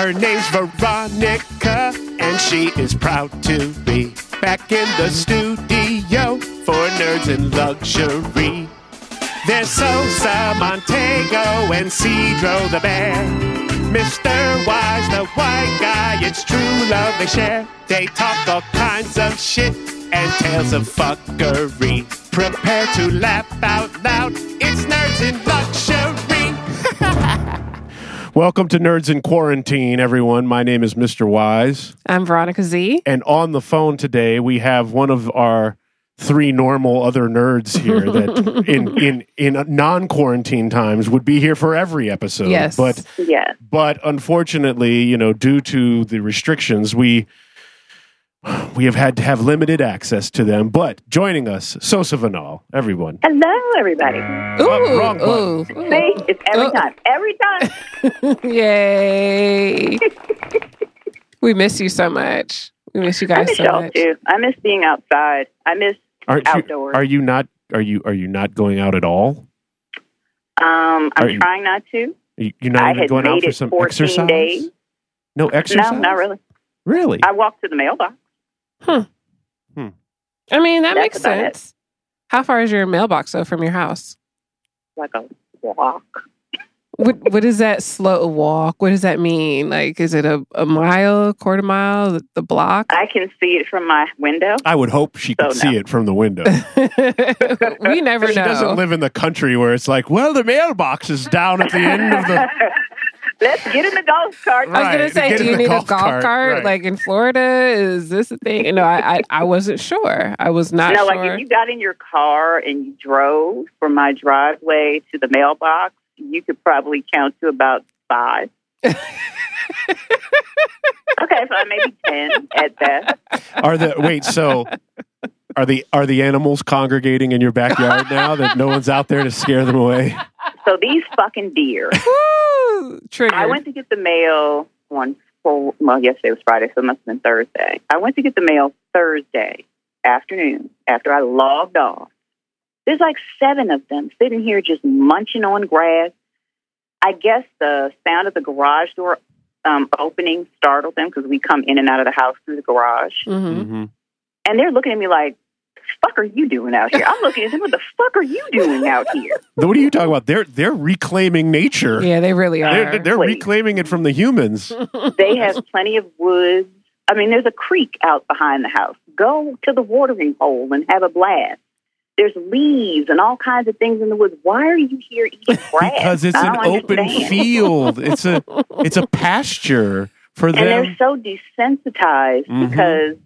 Her name's Veronica, and she is proud to be back in the studio for Nerds and Luxury. There's Sosa Montego and Cedro the Bear. Mr. Wise, the white guy, it's true love they share. They talk all kinds of shit and tales of fuckery. Prepare to laugh out loud. It's Nerds in Luxury. Welcome to Nerds in Quarantine, everyone. My name is Mr. Wise. I'm Veronica Z. And on the phone today, we have one of our three normal other nerds here that in in in non-quarantine times would be here for every episode. Yes. But Yes. but unfortunately, you know, due to the restrictions, we we have had to have limited access to them. But joining us, Sosa Vanal, everyone. Hello, everybody. Ooh, wrong button. ooh, See, it's every Oh. time. Every time. Yay. we miss you so much. We miss you I guys miss so y'all much. too. I miss being outside. I miss Aren't Outdoors. you are you not are you are you not going out at all? um I'm you- trying not to. You- You're not I even going out for some exercise? days. No exercise? No, not really. Really? I walked to the mailbox. Hmm. I mean, that That's makes about it. sense. How far is your mailbox though from your house? Like a walk. What what is that slow walk? What does that mean? Like is it a, a mile, quarter mile, the, the block? I can see it from my window. I would hope she could no. see it from the window. we never she know. She doesn't live in the country where it's like, well, the mailbox is down at the end of the. Let's get in the golf cart. I was gonna say, get do you need golf a golf cart, cart? right. Like in Florida, is this a thing? You know, I, I I wasn't sure. I was not no, sure. like if you got in your car and you drove from my driveway to the mailbox, you could probably count to about five. okay, so maybe ten at best. Are the wait? So are the are the animals congregating in your backyard now that no one's out there to scare them away? So these fucking deer. Woo! Triggered. I went to get the mail on for well, yesterday was Friday, so it must have been Thursday. I went to get the mail Thursday afternoon after I logged off. There's like seven of them sitting here just munching on grass. I guess the sound of the garage door um, opening startled them because we come in and out of the house through the garage. Mhm. hmm And they're looking at me like, fuck are you doing out here? I'm looking at them, what the fuck are you doing out here? What are you talking about? They're they're reclaiming nature. Yeah, they really are. They're, they're reclaiming it from the humans. They have plenty of woods. I mean, there's a creek out behind the house. Go to the watering hole and have a blast. There's leaves and all kinds of things in the woods. Why are you here eating grass? because it's I an don't open understand. field. It's a it's a pasture for And them. And they're so desensitized Mhm. because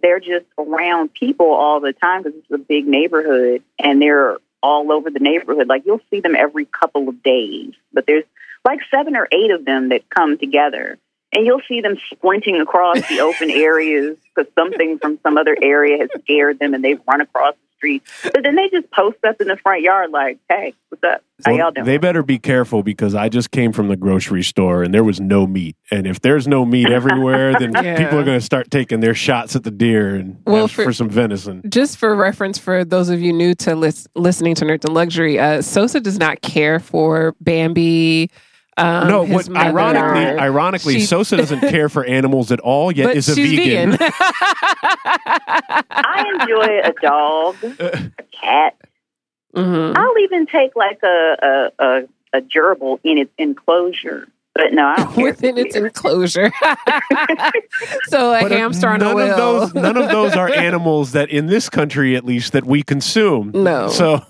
they're just around people all the time because it's a big neighborhood and they're all over the neighborhood. Like you'll see them every couple of days, but there's like seven or eight of them that come together. And you'll see them sprinting across the open areas because something from some other area has scared them and they've run across street. But then they just post up in the front yard like, hey, what's up? How Well, y'all doing? They better be careful because I just came from the grocery store and there was no meat. And if there's no meat everywhere, then Yeah. people are going to start taking their shots at the deer and Well, for, for- some venison. Just for reference, for those of you new to lis- listening to Nerds and Luxury, uh, Sosa does not care for Bambi. Um, no, his what mother. ironically, ironically, She- Sosa doesn't care for animals at all. Yet but is a she's vegan. I enjoy a dog, a cat. Mhm. I'll even take like a a, a, a gerbil in its enclosure. But no, I don't care Within its deer. enclosure. so a But, uh, hamster on a none wheel. of those, none of those are animals that, in this country at least, that we consume. No. So,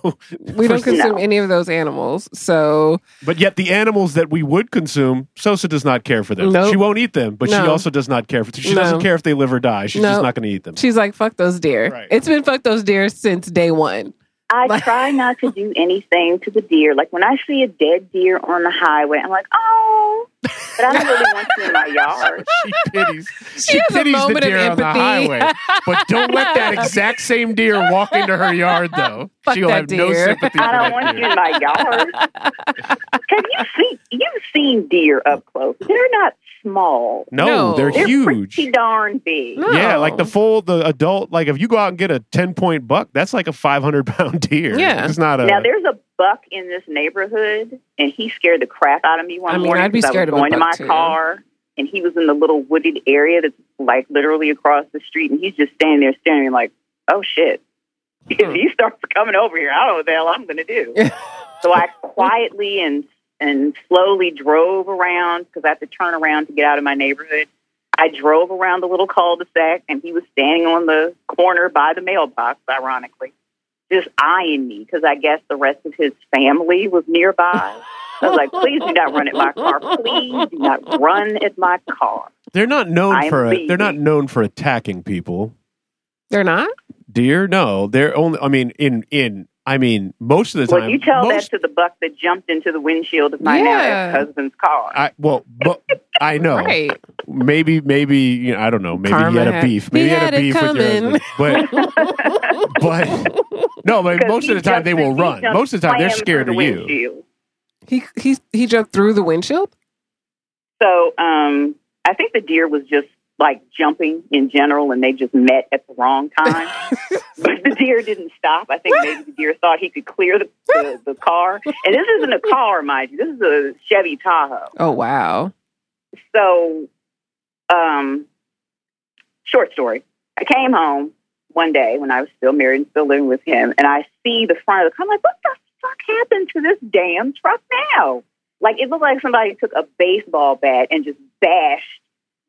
we don't consume No. any of those animals. So but yet the animals that we would consume, Sosa does not care for them. Nope. She won't eat them, but she also does not care for. She No. doesn't care if they live or die. She's No. just not going to eat them. she's like, fuck those deer. Right. It's been fuck those deer since day one. I try not to do anything to the deer. Like when I see a dead deer on the highway, I'm like, oh, but I don't really want you in my yard. she pities. She has a pities the moment of deer on the empathy. highway, but don't let that exact same deer walk into her yard, though. Fuck She'll that have no sympathy. for I don't want deer. you in my yard. Have you seen you've seen deer up close? They're not small. No, No. they're They're huge. pretty darn big. No. Yeah, like the full, the adult. Like if you go out and get a ten point buck, that's like a five hundred pound deer. Yeah. it's not a. Now there's a buck in this neighborhood, and he scared the crap out of me one I mean, morning. I'd be 'cause scared I of was a going to my too. car, and he was in the little wooded area that's like literally across the street, and he's just standing there staring like, oh shit. If he starts coming over here, I don't know what the hell I'm going to do. so I quietly and and slowly drove around because I had to turn around to get out of my neighborhood. I drove around the little cul-de-sac, and he was standing on the corner by the mailbox, ironically, just eyeing me because I guess the rest of his family was nearby. I was like, please do not run at my car. Please do not run at my car. They're not known I am for they're not known for attacking people. They're not? Deer, no, they're only. I mean, in in I mean, most of the time. Well, you tell most, that to the buck that jumped into the windshield of my now Yeah. ex-husband's car. I well, but I know. Right. Maybe, maybe you know, I don't know. Maybe Karma you had a beef. Maybe he you had had a beef with your husband. But but no, but most of the time they will run. Most of the time they're scared through of the you. windshield. He he he jumped through the windshield? So um, I think the deer was just like jumping in general, and they just met at the wrong time. but the deer didn't stop. I think maybe the deer thought he could clear the, the, the car. And this isn't a car, mind you. This is a Chevy Tahoe. Oh wow. So, um, short story. I came home one day when I was still married and still living with him, and I see the front of the car. I'm like, what the fuck happened to this damn truck now? Like, it looked like somebody took a baseball bat and just bashed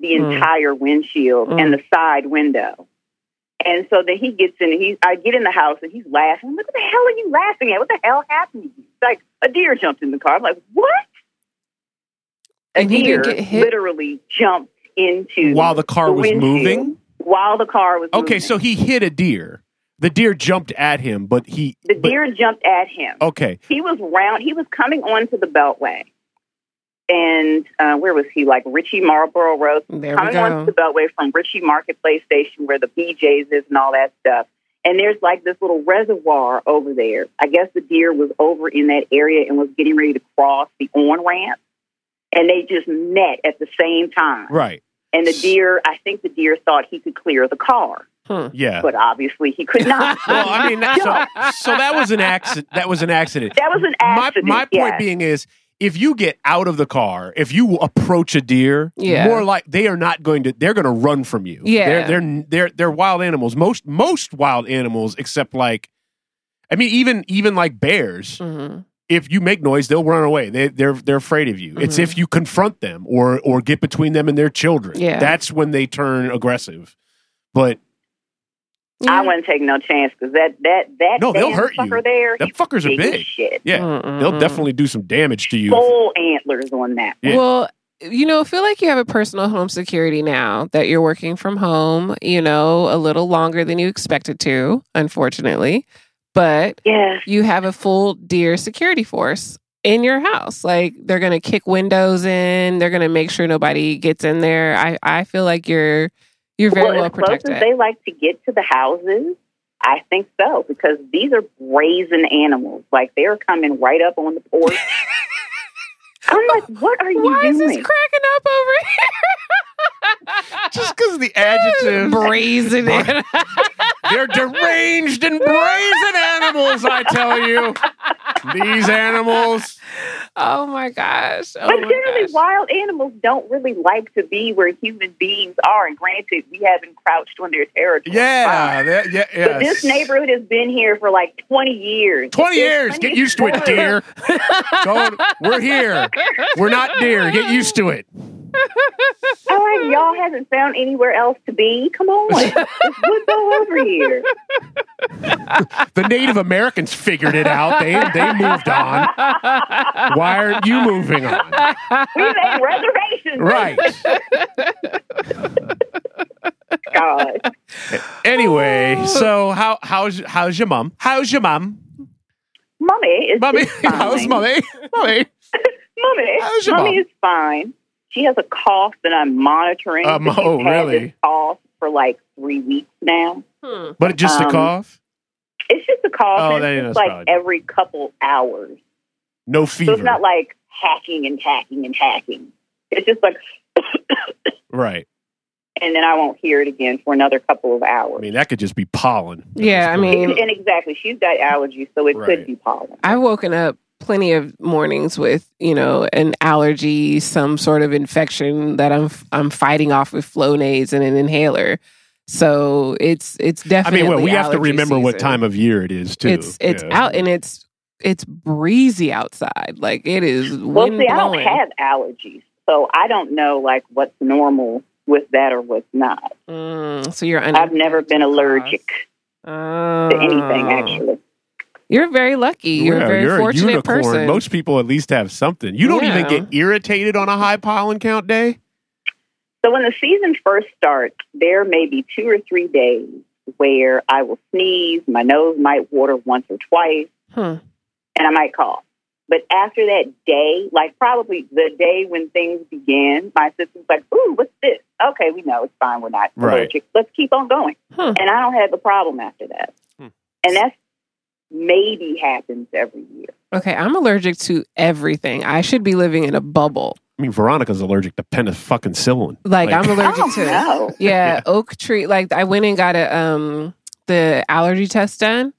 the Hmm. entire windshield Hmm. and the side window. And so then he gets in, he, I get in the house and he's laughing. I'm what the hell are you laughing at? What the hell happened to you? It's like, a deer jumped in the car. I'm like, what? A And he deer get hit? literally jumped into While the car was moving? While the car was moving. Okay, moving. so he hit a deer. The deer jumped at him, but he the but- deer jumped at him. okay, He was round. He was coming onto the beltway, and uh, where was he? Like Ritchie Marlboro Road, There we coming onto the beltway from Ritchie Marketplace Station, where the BJ's is and all that stuff. And there's like this little reservoir over there. I guess the deer was over in that area and was getting ready to cross the on ramp, and they just met at the same time. right, And the deer, I think the deer thought he could clear the car, Hmm. yeah. but obviously he could not. well, I mean, so, so that was an accident. That was an accident. that was an My accident. my point yes. being is, if you get out of the car, if you approach a deer, Yeah. more like they are not going to. They're going to run from you. Yeah. they're they're they're they're wild animals. Most most wild animals, except like, I mean, even even like bears. Mhm. if you make noise, they'll run away. They they're they're afraid of you. It's Mhm. if you confront them or or get between them and their children. Yeah. That's when they turn aggressive. But I mm-hmm. wouldn't take no chance because that that that No, they'll damn hurt you. sucker there. them he's fuckers are big. Shit. Yeah. Mm-mm-mm. They'll definitely do some damage to you. Full antlers on that. Yeah. Well, you know, feel like you have a personal home security now that you're working from home, you know, a little longer than you expected to, unfortunately. But Yes. you have a full deer security force in your house. Like they're going to kick windows in, they're going to make sure nobody gets in there. I I feel like you're you're very well, as close as they like to get to the houses, I think so because these are brazen animals. Like they're coming right up on the porch. I'm like, what are you Why is this cracking up over here? Just because the adjective. brazen. in. They're deranged and brazen animals, I tell you. These animals. oh my gosh! Oh but my generally, gosh. wild animals don't really like to be where human beings are. And granted, we haven't crouched on their territory. Yeah. that- yeah yes. But this neighborhood has been here for like 20 years. 20 There's years. plenty Get of used to it, storage. deer. Don't, we're here. We're not deer. Get used to it. I'm like, y'all haven't found anywhere else to be? Come on. It's woods all over here. The Native Americans figured it out. They they moved on. Why aren't you moving on? We made reservations. Right. God. Anyway, so how how's how's your mom? How's your mom? Mommy is Mommy, how's mommy? Mommy. Mommy. How's your Mommy mom? is fine. She has a cough that I'm monitoring. Um, but she's oh, really? Cough for like three weeks now. Hmm. But just a Um, cough? It's just a cough. Oh, and then it's like probably- every couple hours. No fever. So fever. it's not like hacking and hacking and hacking. It's just like, right. and then I won't hear it again for another couple of hours. I mean, that could just be pollen. at Yeah, I mean- and, and exactly, she's got allergies, so it Right. could be pollen. I've woken up plenty of mornings with you know an allergy, some sort of infection that I'm I'm fighting off with Flonase and an inhaler. So it's it's definitely. I mean, well, we have to allergy remember what time of year it is too. It's it's Yeah. out and it's it's breezy outside. Like it is Well, wind see, I don't have allergies, so I don't know like what's normal with that or what's not. Mm, so you're. I've never been allergic to to anything, actually. You're very lucky. You're Yeah, a very you're fortunate a unicorn. person. Most people at least have something. You don't even get irritated on a high pollen count day. So when the season first starts, there may be two or three days where I will sneeze, my nose might water once or twice, Hmm. and I might cough. But after that day, like probably the day when things began, my system's like, "Ooh, what's this? Okay, we know it's fine. We're not Right. allergic. Let's keep on going." Huh. And I don't have a problem after that. Hmm. And that's maybe happens every year. Okay, I'm allergic to everything. I should be living in a bubble. I mean, Veronica's allergic to penicillin. Like, Like- I'm allergic oh to no! yeah, oak tree. Like I went and got a um the allergy test done,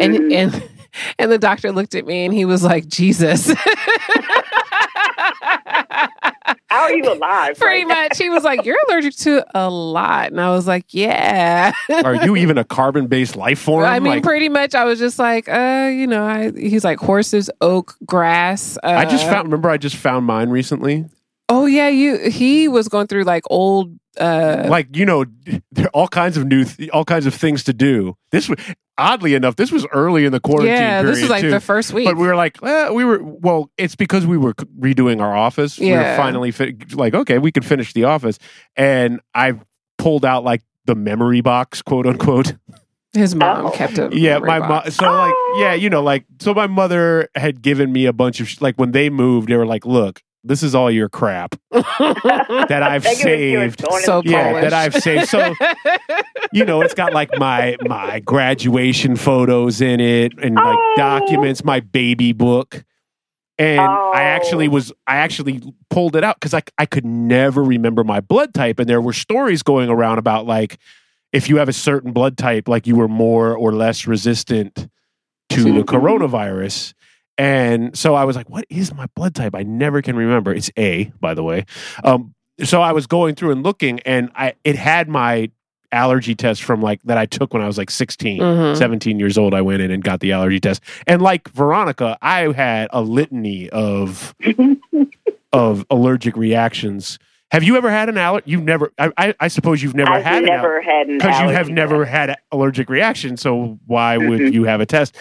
and Mhm. and and the doctor looked at me and he was like, Jesus. How are you alive? Pretty right now? much. He was like, You're allergic to a lot. And I was like, Yeah. Are you even a carbon-based life form? I mean, Like, pretty much. I was just like, uh, you know, I, he's like horses, oak, grass. Uh, I just found. Remember, I just found mine recently. Oh yeah, you. He was going through like old. uh like you know, there are all kinds of new, th- all kinds of things to do. This was oddly enough, this was early in the quarantine Yeah, period this was like too. the first week. But we were like, eh, we were well. It's because we were redoing our office. Yeah. We were finally fi- like, okay, we could finish the office, and I pulled out like the memory box, quote unquote. His mom Oh. kept it. Yeah, my mom. So like, yeah, you know, like, so my mother had given me a bunch of sh- like when they moved, they were like, look, this is all your crap that I've Thank you, Mr. saved. So Yeah, Polish. that I've saved. So you know, it's got like my my graduation photos in it and like Oh. documents, my baby book. And Oh. I actually was I actually pulled it out because I I could never remember my blood type. And there were stories going around about like if you have a certain blood type, like you were more or less resistant to the coronavirus. And so I was like, what is my blood type? I never can remember. It's A, by the way. Um, so I was going through and looking, and I it had my allergy test from like that I took when I was like 16, Mhm. 17 years old. I went in and got the allergy test. And like Veronica, I had a litany of of allergic reactions. Have you ever had an allergy? You've never. I, I, I suppose you've never I've had an never had an because you have never had an allergic reaction. So why would Mhm. you have a test?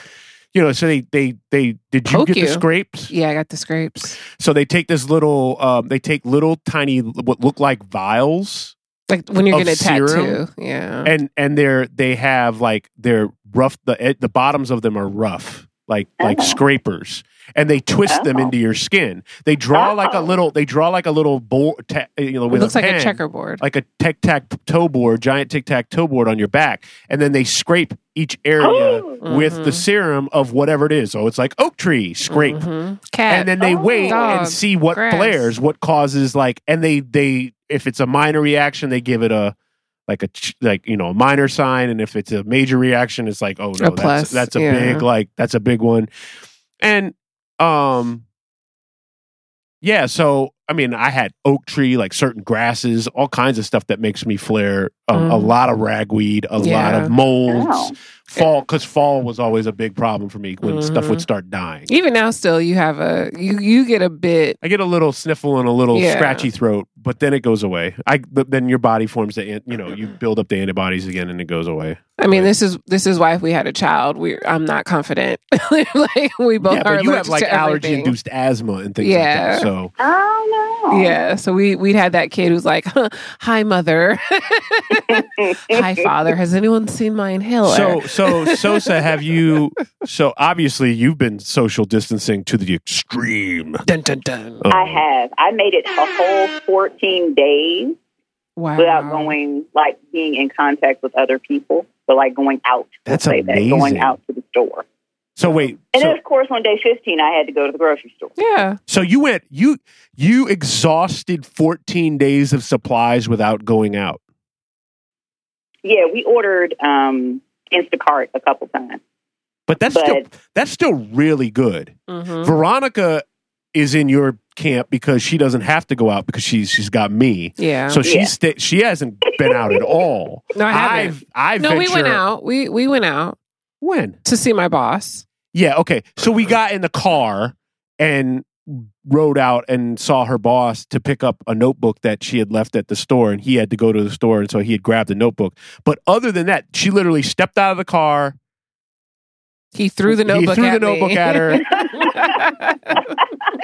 You know, so they they they did you Poke get you. the scrapes? yeah, I got the scrapes. So they take this little, um, they take little tiny what look like vials, Like when you're Of getting a tattoo. serum? Yeah. and and they're they have like they're rough. The the bottoms of them are rough, like like Oh. scrapers, and they twist them Oh. into your skin. They draw like a Oh. little. They draw like a little board. Ta- you know, it with looks a like a checkerboard. like a tic tac toe board, giant tic tac toe board on your back, and then they scrape each area Oh. with the Mhm. serum of whatever it is. So it's like oak tree scrape. Mhm. Cat. and then they Oh. wait and see what Grass. flares, what causes like, and they they if it's a minor reaction, they give it a like a ch- like you know a minor sign, and if it's a major reaction, it's like oh no, A that's that's a yeah. big like that's a big one, and um yeah, so I mean, I had oak tree, like certain grasses, all kinds of stuff that makes me flare. Um, A Mm. lot of ragweed, a lot of molds, fall because fall was always a big problem for me when stuff Mhm. would start dying. Even now, still, you have a you you get a bit. I get a little sniffle and a little Yeah. scratchy throat, but then it goes away. I but then your body forms the you know you build up the antibodies again and it goes away. I mean, Right. this is this is why if we had a child, we I'm not confident. like we both yeah, are but you have like to everything. allergy induced asthma and things Yeah. like that. So Oh no. Yeah, so we we'd had that kid who's like, "Hi, mother. Hi, father. Has anyone seen my inhaler?" so so Sosa, have you? So obviously you've been social distancing to the extreme. dun dun dun. Um, I have. I made it a whole 14 days Wow. without going, like, being in contact with other people. but like, going out. That's we'll that, amazing. going out to the store. So wait, And so, then, of course, on day 15, I had to go to the grocery store. Yeah. so you went you you exhausted 14 days of supplies without going out. Yeah, we ordered um, Instacart a couple times. But that's But- still that's still really good. Mhm. Veronica is in your camp because she doesn't have to go out because she's she's got me. Yeah. So Yeah. she's sta- she hasn't been out at all. no, I haven't. I've I no, we went out. We we went out When? to see my boss. Yeah, okay. So we got in the car and rode out and saw her boss to pick up a notebook that she had left at the store and he had to go to the store and so he had grabbed the notebook. But other than that, she literally stepped out of the car. He threw the notebook, He notebook threw the notebook me. at her.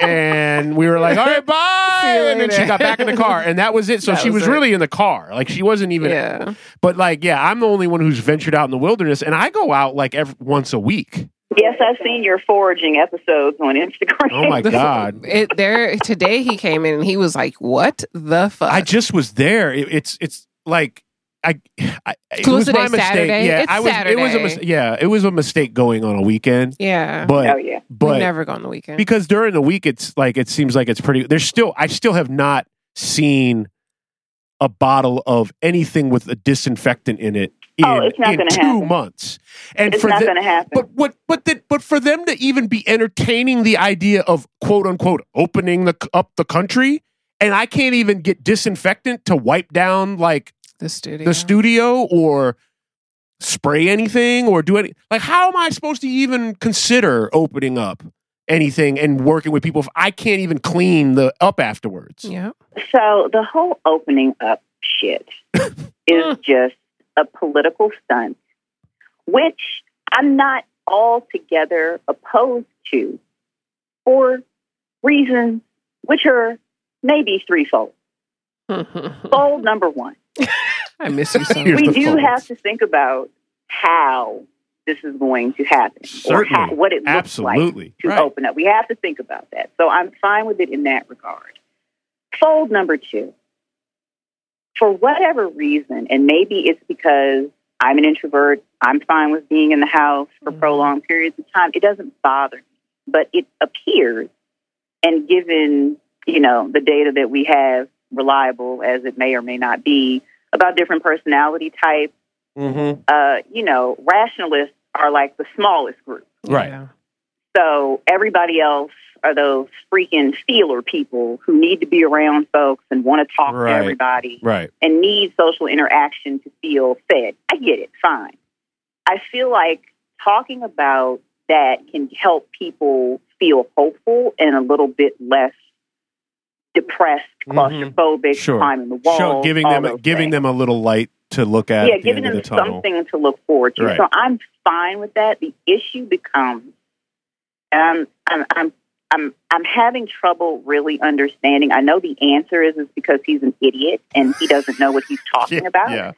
and we were like, "All right, bye." See you And then she got back in the car and that was it. So That she was was really in the car. Like she wasn't even yeah. But like, yeah, I'm the only one who's ventured out in the wilderness and I go out like every once a week. Yes, I've seen your foraging episodes on Instagram. Oh my god. It there today he came in and he was like, "What the fuck?" I just was there. It, it's it's like I, I it was was my a mistake. Saturday? Yeah, It's I was. It was a mis- yeah, it was a mistake going on a weekend. yeah. But Oh yeah. we but never go on the weekend. because during the week it's like it seems like it's pretty. There's still I still have not seen a bottle of anything with a disinfectant in it oh, in, Oh, it's not in gonna two happen. months. And It's for not the- going to happen. but what? But the, but for them to even be entertaining the idea of quote unquote opening the up the country, and I can't even get disinfectant to wipe down like the studio. the studio or spray anything or do any like how am I supposed to even consider opening up anything and working with people if I can't even clean the up afterwards? Yeah. So the whole opening up shit is just a political stunt, which I'm not altogether opposed to for reasons which are maybe threefold. Fold number one. I miss you so Here's we do folds. have to think about how this is going to happen or how, Certainly. what it looks like to Right. open up. We have to think about that. So I'm fine with it in that regard. Fold number two. For whatever reason, and maybe it's because I'm an introvert, I'm fine with being in the house for Mhm. prolonged periods of time. It doesn't bother me. But it appears, and given, you know, the data that we have, reliable as it may or may not be, about different personality types, Mhm. uh, you know, rationalists are like the smallest group. Right. Yeah. So everybody else are those freaking feeler people who need to be around folks and want to talk Right. to everybody Right. and need social interaction to feel fed. I get it, fine. I feel like talking about that can help people feel hopeful and a little bit less depressed, Mhm. claustrophobic, Sure. climbing the walls. Show, giving them giving things them a little light to look at. yeah, at the giving them the something to look forward to. Right. So I'm fine with that. The issue becomes, and I'm, I'm, I'm, I'm, I'm having trouble really understanding. I know the answer is is because he's an idiot and he doesn't know what he's talking Yeah, about. Yeah.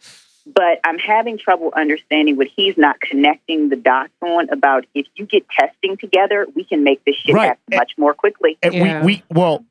But I'm having trouble understanding what he's not connecting the dots on about. If you get testing together, we can make this shit Right. happen much more quickly. And Yeah. we, we well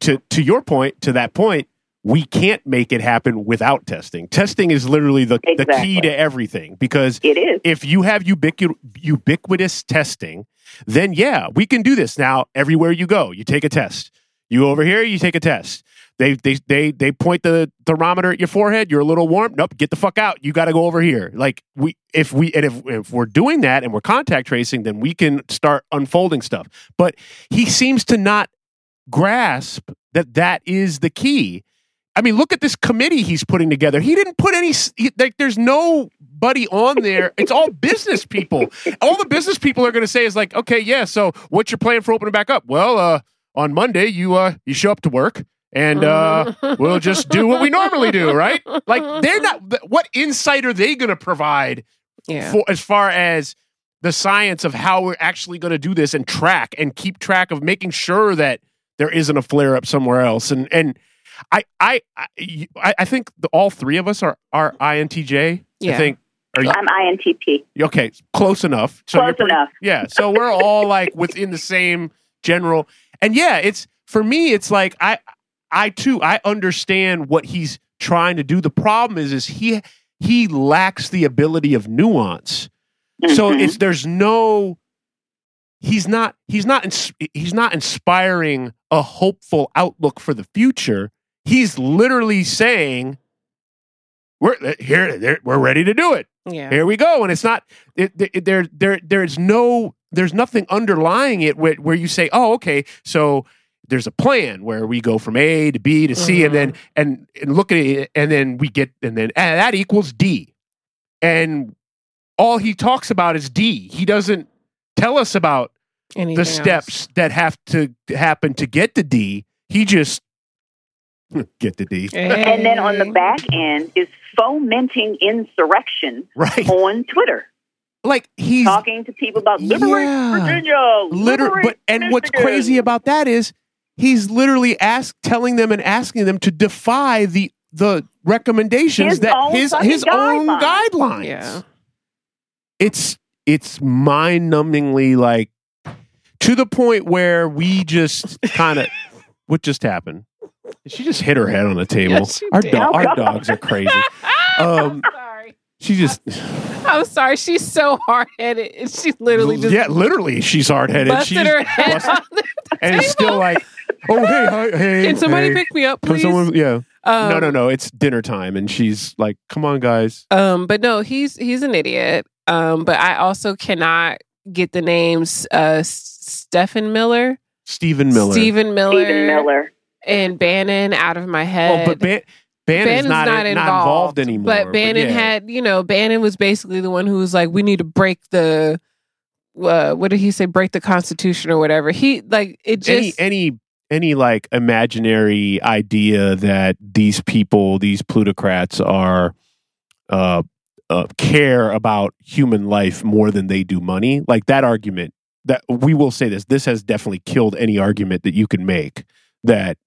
to to your point to that point we can't make it happen without testing testing is literally the, the key to everything because It is. if you have ubiqu- ubiquitous testing then yeah we can do this now everywhere you go you take a test you go over here you take a test they they they they point the thermometer at your forehead you're a little warm nope get the fuck out you got to go over here like we if we and if, if we're doing that and we're contact tracing then we can start unfolding stuff but he seems to not grasp that that is the key. I mean, look at this committee he's putting together. He didn't put any he, like. There's nobody on there. It's all business people. All the business people are going to say is like, okay, yeah. So, what's your plan for opening back up? Well, uh, on Monday you uh you show up to work and uh we'll just do what we normally do, right? Like they're not. What insight are they going to provide Yeah. for as far as the science of how we're actually going to do this and track and keep track of making sure that there isn't a flare up somewhere else and and I I I, I think the, all three of us are are INTJ. I Yeah. think are you, I'm INTP. okay, close enough. So you're Close enough. Yeah, so we're all like within the same general. And yeah, it's for me it's like I I too I understand what he's trying to do. The problem is is he he lacks the ability of nuance. So Mhm. it's there's no he's not he's not ins- he's not inspiring a hopeful outlook for the future. He's literally saying we're here we're ready to do it. Yeah. Here we go, and it's not it, it, there. There, there's no, there's nothing underlying it where, where you say, oh, okay, so there's a plan where we go from A to B to C, and mm-hmm. then and, and look at it, and then we get, and then and that equals D, and all he talks about is D. He doesn't tell us about Anything the else? steps that have to happen to get to D. He just get to D, And then on the back end is fomenting insurrection right? on Twitter, Like he's talking to people about liberate Yeah. Virginia, liter- liberate but and what's crazy about that is he's literally ask telling them and asking them to defy the the recommendations His that own his fucking his own guidelines. guidelines. Yeah. It's it's mind numbingly like to the point where we just kind of what just happened. She just hit her head on the table. Yes, she our did. do- Oh, our dogs are crazy. Um, sorry. She just I'm sorry. She's so hard headed. She literally just yeah, literally, she's hard headed. busted She's her head busted- on the and it's still like, oh hey, hi, hey, Can somebody hey. pick me up, Can please? someone- yeah. Um, no, no, no. It's dinner time, and she's like, "Come on, guys." Um, but no, he's he's an idiot. Um, but I also cannot get the names uh Stephen Miller, Stephen Miller. Stephen Miller, Stephen Miller. and Bannon out of my head. Oh, but Ban- Bannon's, Bannon's not, not, not involved, involved anymore. But Bannon yeah. had, you know, Bannon was basically the one who was like, "We need to break the, uh, what did he say? Break the Constitution or whatever." He like it just any any any like imaginary idea that these people, these plutocrats, are uh, uh care about human life more than they do money. Like that argument. That we will say this. This has definitely killed any argument that you can make that.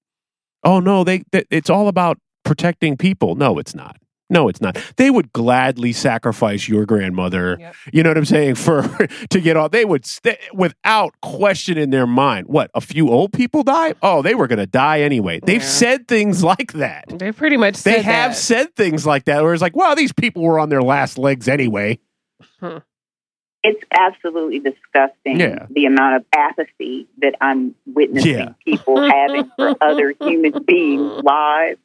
Oh no, they. That, it's all about protecting people. No, it's not. No, it's not. They would gladly sacrifice your grandmother. Yep. You know what I'm saying? For to get all, they would st- without question in their mind. What a few old people die. Oh, they were going to die anyway. They've Yeah. said things like that. they pretty much They said have that. said things like that. Where it's like, well, these people were on their last legs anyway. It's absolutely disgusting Yeah. the amount of apathy that I'm witnessing Yeah. people having for other human beings' lives.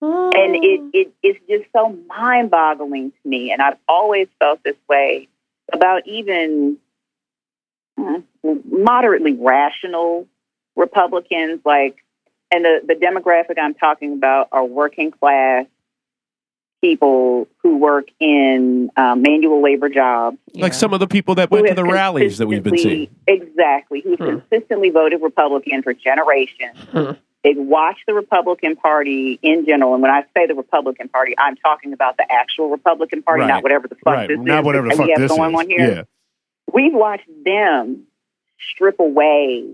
And it, it it's just so mind boggling to me and i've always felt this way about even uh, moderately rational republicans like and the, the demographic i'm talking about are working class people who work in um, manual labor jobs Like Yeah. some of the people that went to the rallies that we've been seeing. Exactly. Who Hmm. consistently voted Republican for generations. Hmm. They watch the Republican Party in general. And when I say the Republican Party, I'm talking about the actual Republican Party, Right. not whatever the fuck Right. this Not is whatever the fuck we have this going is. on here. Yeah. We've watched them strip away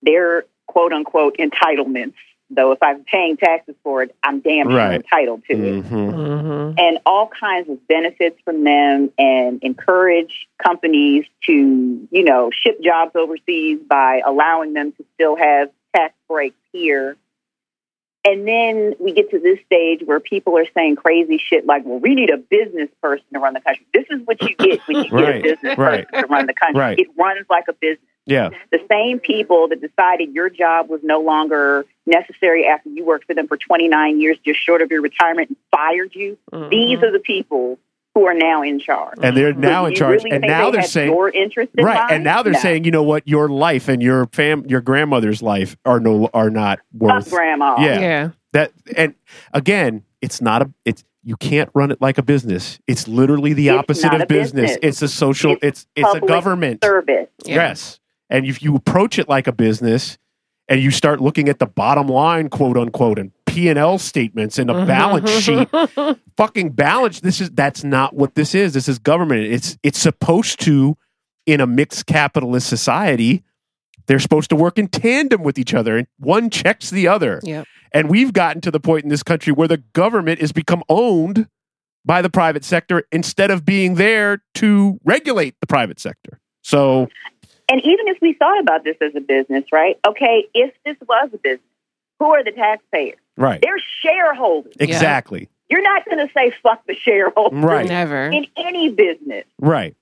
their quote unquote entitlements. Though if I'm paying taxes for it, I'm damn sure Right. entitled to it hmm Mhm. and all kinds of benefits from them and encourage companies to, you know, ship jobs overseas by allowing them to still have tax breaks here. And then we get to this stage where people are saying crazy shit like, well, we need a business person to run the country. This is what you get when you get a business right. person to run the country. Right. It runs like a business Yeah. the same people that decided your job was no longer necessary after you worked for them for 29 years, just short of your retirement, and fired you. Mhm. These are the people who are now in charge. And they're now So in charge. really and now they they're saying your interest in right. mind? And now they're No. saying, you know what, your life and your fam, your grandmother's life are no are not Fuck worth grandma. Yeah. yeah. that. And again, it's not a. It's you can't run it like a business. It's literally the It's opposite of a business. It's a social. It's It's it's, a government. Service. Yeah. Yes. And if you approach it like a business and you start looking at the bottom line, quote unquote, and P and L statements and a Mm-hmm. balance sheet, fucking balance. This is that's not what this is. This is government. It's it's supposed to, in a mixed capitalist society, they're supposed to work in tandem with each other, and one checks the other. Yep. And we've gotten to the point in this country where the government has become owned by the private sector instead of being there to regulate the private sector. So And even if we thought about this as a business, right? Okay, if this was a business, who are the taxpayers? right, They're shareholders. exactly, You're not going to say fuck the shareholders Right. Never. in any business. right.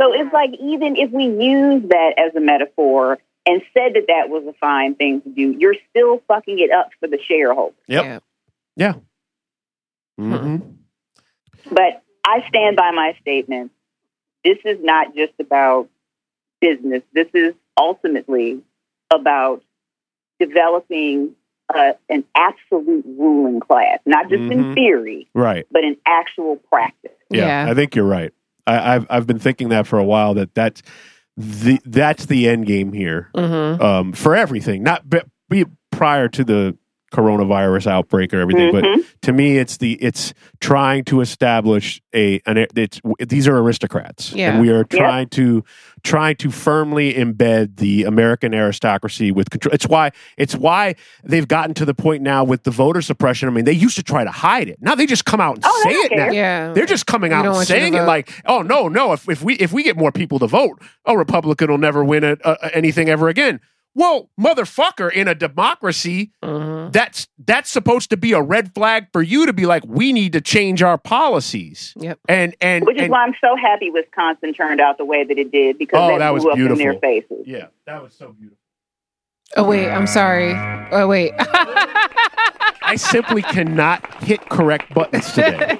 So it's like even if we use that as a metaphor and said that that was a fine thing to do, you're still fucking it up for the shareholders. Yep. Yeah. Yeah. Hmm. hmm But I stand by my statement. This is not just about business. This is ultimately about developing uh, an absolute ruling class, not just in Mhm. theory, Right. but in actual practice. Yeah, Yeah. I think you're right. I, I've I've been thinking that for a while. That that's the that's the end game here hmm um, for everything. Not be, be prior to the coronavirus outbreak or everything, but Mhm. to me, it's the it's trying to establish a an it's these are aristocrats, Yeah. and we are trying to trying to firmly embed the American aristocracy with control. It's why it's why they've gotten to the point now with the voter suppression. I mean, they used to try to hide it. Now they just come out and Oh, say it now. Yeah. They're just coming We out and want you to saying it like, "Oh no, no! If, if we if we get more people to vote, a Republican will never win a, a, anything ever again." Well, motherfucker, in a democracy, Mhm. that's that's supposed to be a red flag for you to be like, we need to change our policies. Yep. And and, Which is and why I'm so happy Wisconsin turned out the way that it did because Oh, that, that was blew up in their beautiful. faces. yeah, that was so beautiful. Oh wait, I'm sorry. Oh wait. I simply cannot hit correct buttons today.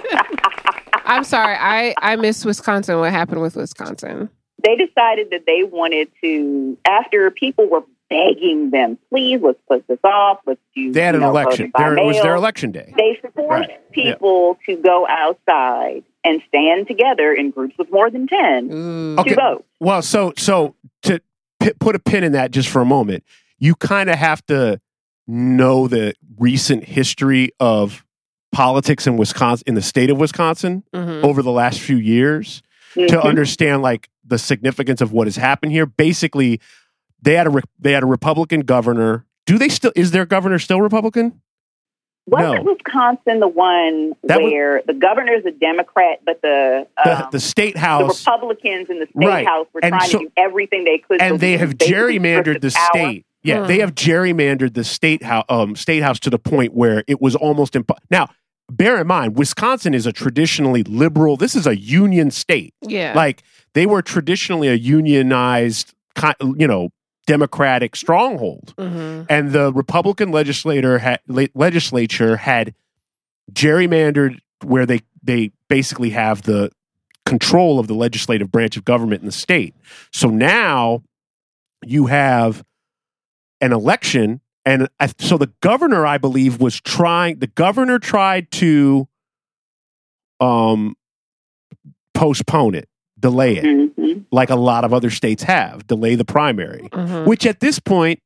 I'm sorry. I I missed Wisconsin. What happened with Wisconsin? They decided that they wanted to, after people were begging them, please, let's put this off. Let's do. They had an know, election. voting There, it was their election day. They forced Right. Yeah. people to go outside and stand together in groups of more than ten Ooh. Okay. to vote. Well, so so to p- put a pin in that just for a moment, you kind of have to know the recent history of politics in Wisconsin, in the state of Wisconsin, Mhm. over the last few years to Mhm. understand like the significance of what has happened here. Basically, they had a re- they had a Republican governor. Do they still? Is their governor still Republican? Wasn't no. Wisconsin the one That was- where the governor's a Democrat, but the The, um, the state the Republicans in the state Right. house were And trying so- to do everything they could, so and they have gerrymandered the stripped power. state. Yeah, Hmm. they have gerrymandered the state house, um, state house to the point where it was almost impo- now. Bear in mind, Wisconsin is a traditionally liberal. This is a union state. Yeah. Like they were traditionally a unionized, you know, democratic stronghold. Mhm. and the Republican legislator had, legislature had gerrymandered where they they basically have the control of the legislative branch of government in the state. So now you have an election, and I, so the governor, I believe, was trying. The governor tried to um postpone it, delay it, Mhm. like a lot of other states have, delay the primary Mhm. which at this point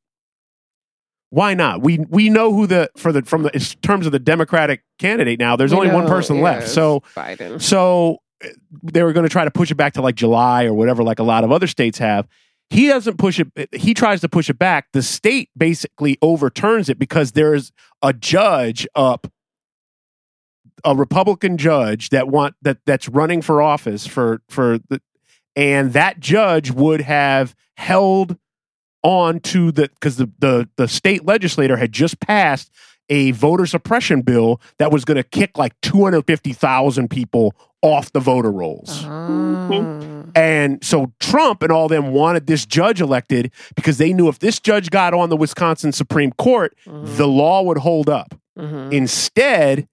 why not we we know who the for the from the in terms of the democratic candidate now there's We only one person yeah, left so Biden. so uh, they were going to try to push it back to like july or whatever like a lot of other states have he doesn't push it he tries to push it back the state basically overturns it because there's a judge up a republican judge that want that that's running for office for for the and that judge would have held on to the because the, the the state legislator had just passed a voter suppression bill that was going to kick like 250,000 people off the voter rolls. Oh. And so Trump and all them wanted this judge elected because they knew if this judge got on the Wisconsin Supreme Court, Mhm. the law would hold up. Mhm. Instead,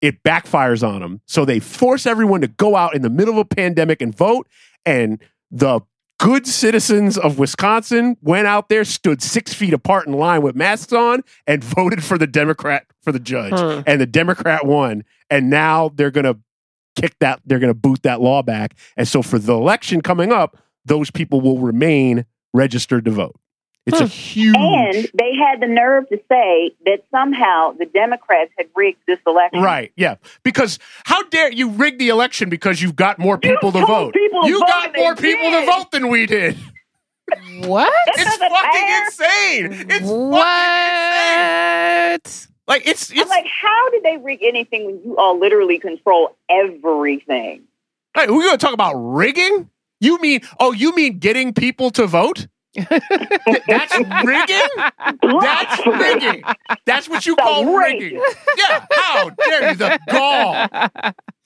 it backfires on them. So they force everyone to go out in the middle of a pandemic and vote. And the good citizens of Wisconsin went out there, stood six feet apart in line with masks on, and voted for the Democrat for the judge. Hmm. And the Democrat won. And now they're going to kick that, they're going to boot that law back. And so for the election coming up, those people will remain registered to vote. It's a huge. And they had the nerve to say that somehow the Democrats had rigged this election. Right, yeah. Because how dare you rig the election because you've got more people to vote? people you vote got more people did. to vote than we did. What? It's fucking matter. insane. It's what? fucking insane. Like it's I'm like, how did they rig anything when you all literally control everything? Hey, we're gonna talk about rigging? You mean oh you mean getting people to vote? That's rigging? That's rigging. That's what you call Outrageous. rigging. Yeah, how dare you? The gall.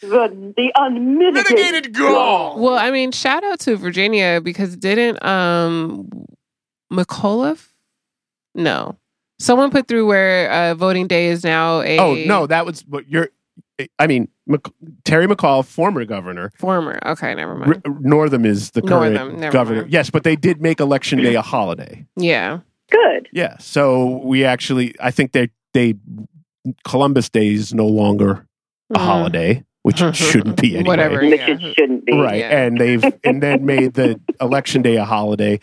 The, the unmitigated Mitigated gall. Well, I mean, shout out to Virginia because didn't um McAuliffe? No. Someone put through where uh, voting day is now a Oh no, that was what you're I mean, Mc, Terry McAuliffe, former governor. Former. Okay, never mind. R- Northam is the current Northam, never governor. mind. Yes, but they did make election day a holiday. yeah. Good. Yeah, so we actually, I think they they Columbus Day is no longer a Mhm. holiday, which it shouldn't be anyway. Whatever. Which Yeah. it shouldn't be. Right, Yeah. and they've and then made the election day a holiday,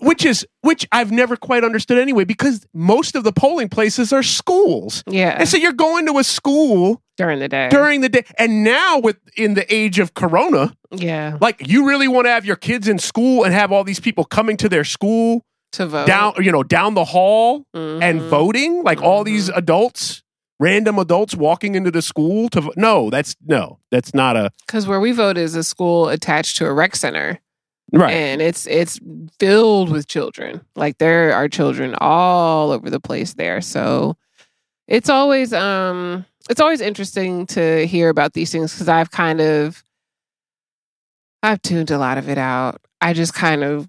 which is which I've never quite understood anyway because most of the polling places are schools, Yeah. and so you're going to a school During the day. during the day, and now with in the age of Corona, yeah. like you really want to have your kids in school and have all these people coming to their school To vote. down, you know, down the hall and Mhm. voting, like all these adults, random adults walking into the school to vo- no, that's no, that's not a Because where we vote is a school attached to a rec center, right. and it's it's filled with children. Like there are children all over the place there. So it's always um it's always interesting to hear about these things because I've kind of I've tuned a lot of it out. I just kind of